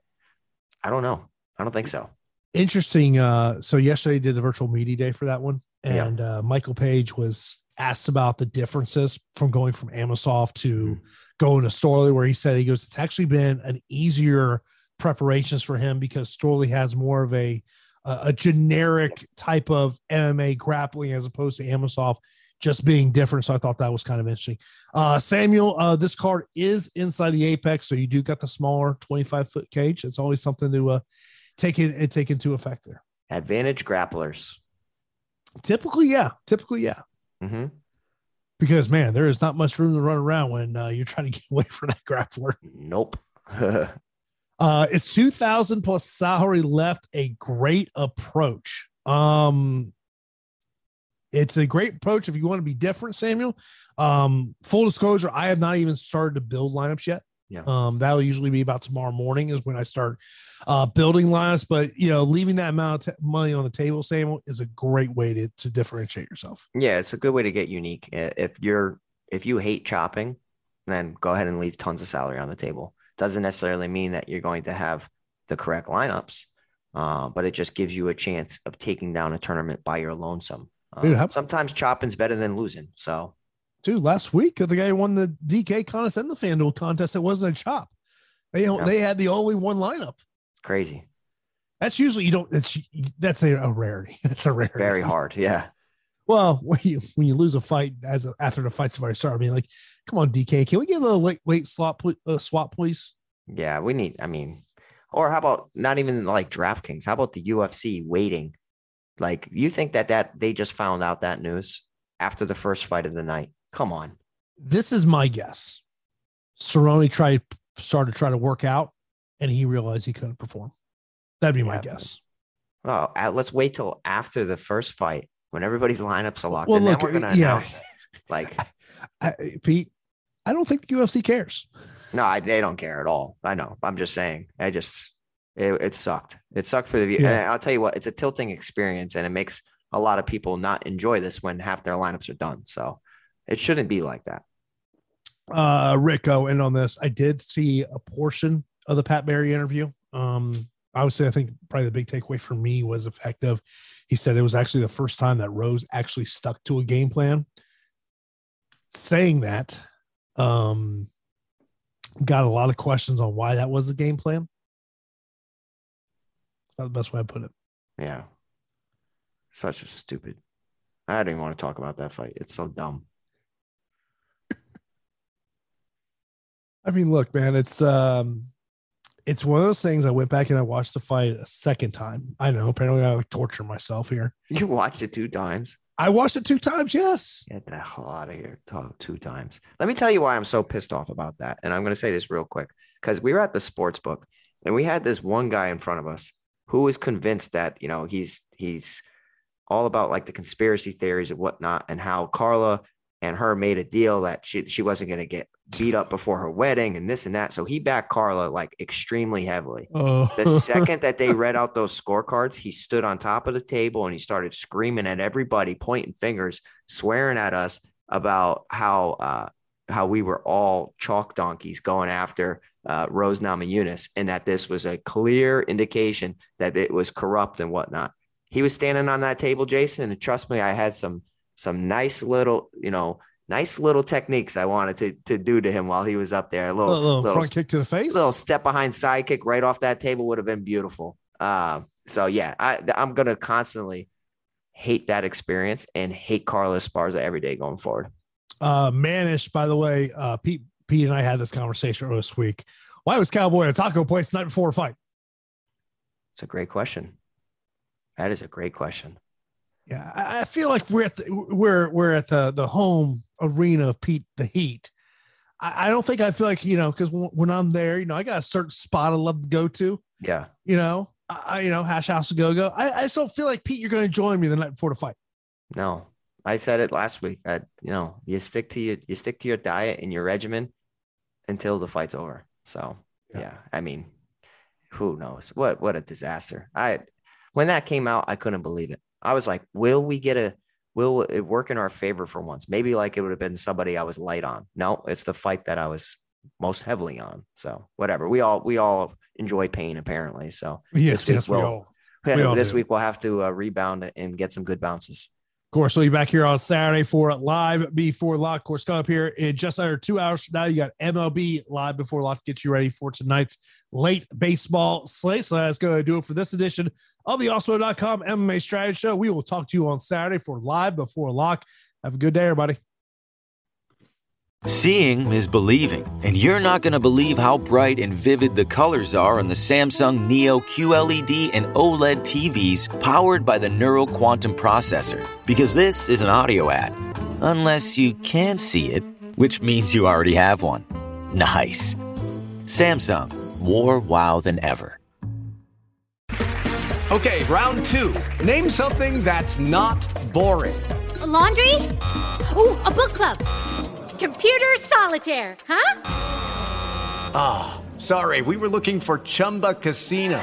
I don't know. I don't think so. Interesting. Uh, so yesterday did the virtual media day for that one, Yeah. and uh, Michael Page was asked about the differences from going from Amosov to Mhm. going to Storley, where he said he goes, it's actually been an easier preparations for him because Storley has more of a a a generic type of MMA grappling as opposed to Amosov just being different. So I thought that was kind of interesting. Uh, Samuel, uh, this card is inside the apex, so you do got the smaller 25 foot cage. It's always something to uh, take it and take into effect there. Advantage grapplers. Typically, yeah. Typically, yeah. Hmm Because man, there is not much room to run around when uh, you're trying to get away from that grappler. Nope. Uh, it's 2000 plus salary left. A great approach. Um, it's a great approach if you want to be different, Samuel. Um, full disclosure, I have not even started to build lineups yet. Yeah. Um, that'll usually be about tomorrow morning is when I start uh, building lines. But you know, leaving that amount of t- money on the table, Samuel, is a great way to to differentiate yourself. yeah, it's a good way to get unique. If you're if you hate chopping, then go ahead and leave tons of salary on the table. Doesn't necessarily mean that you're going to have the correct lineups, uh, but it just gives you a chance of taking down a tournament by your lonesome. Uh, Dude, how- sometimes chopping's better than losing. So Dude, last week the guy who won the DK contest and the FanDuel contest. It wasn't a chop. They they had the only one lineup. crazy, That's usually you don't. That's that's a, a rarity. That's a rarity. very hard. Yeah, Well, when you when you lose a fight as a, after the fight's already started, I mean, like, come on, DK, can we get a little late weight swap uh, swap, please? yeah. We need. I mean, or how about not even like DraftKings? How about the UFC waiting? Like, you think that that they just found out that news after the first fight of the night? Come on. This is my guess. Cerrone tried started to try to work out, and he realized he couldn't perform. That'd be my guess. Oh, uh, let's wait till after the first fight when everybody's lineups are locked. Well, and look, then we're gonna yeah. announce it. Like, I, Pete, I don't think the UFC cares. no, I, they don't care at all. I know. I'm just saying. I just it, it sucked. It sucked for the view. Yeah. And I'll tell you what, it's a tilting experience, and it makes a lot of people not enjoy this when half their lineups are done. So it shouldn't be like that. uh Rick, I'll end on this. I did see a portion of the Pat Barry interview. Um, obviously, I think probably the big takeaway for me was effective. He said it was actually the first time that Rose actually stuck to a game plan. Saying that, um, got a lot of questions on why that was the game plan. That's about the best way I put it. Yeah. Such a stupid. I don't even want to talk about that fight. It's so dumb. I mean, look, man, it's um it's one of those things I went back and I watched the fight a second time. I know, apparently I would torture myself here. You watched it two times. I watched it two times, yes. Get the hell out of here. Talk two times. Let me tell you why I'm so pissed off about that. And I'm going to say this real quick because we were at the sports book and we had this one guy in front of us who was convinced that, you know, he's, he's all about like the conspiracy theories and whatnot and how Carla and her made a deal that she, she wasn't going to get beat up before her wedding and this and that. So he backed Carla like extremely heavily. Oh. The second that they read out those scorecards, he stood on top of the table and he started screaming at everybody, pointing fingers, swearing at us about how uh, how we were all chalk donkeys going after uh, Rose Namajunas, and that this was a clear indication that it was corrupt and whatnot. He was standing on that table, Jason, and trust me, I had some some nice little, you know, nice little techniques I wanted to to do to him while he was up there. A little, A little, little front kick to the face. A little step behind sidekick right off that table would have been beautiful. Uh, so yeah, I, I'm gonna constantly hate that experience and hate Carlos Esparza every day going forward. Uh, Manish, by the way, uh, Pete, Pete and I had this conversation earlier this week. Why was Cowboy at a taco place the night before a fight? It's a great question. That is a great question. Yeah, I, I feel like we're at the, we're we're at the the home arena of Pete the Heat. I, I don't think I feel like you know because when, when I'm there, you know, I got a certain spot I love to go to. Yeah, You know, I, you know, Hash House A Go Go. I, I just don't feel like Pete, you're going to join me the night before the fight. no, I said it last week. That you know, you stick to your you stick to your diet and your regimen until the fight's over. So Yeah. yeah, I mean, who knows? What what a disaster. I when that came out, I couldn't believe it. I was like, will we get a will it work in our favor for once? Maybe like it would have been somebody I was light on. No, it's the fight that I was most heavily on. So whatever. We all we all enjoy pain apparently. So Yes, This week yes, we we'll- all. We all this do. week we'll have to uh, rebound and get some good bounces. Of course, we'll be back here on Saturday for live before lock. Of course, coming up here in just under two hours from now, you got MLB live before lock to get you ready for tonight's late baseball slate. So that's going to do it for this edition of the Awesemo.com MMA strategy show. We will talk to you on Saturday for live before lock. Have a good day, everybody. Seeing is believing, and you're not going to believe how bright and vivid the colors are on the Samsung Neo QLED and OLED TVs powered by the Neural Quantum Processor. Because this is an audio ad. Unless you can see it, which means you already have one. Nice. Samsung, more wow than ever. Okay, round two. Name something that's not boring. A laundry? Ooh, a book club. Computer solitaire, huh? Ah, sorry, we were looking for Chumba Casino.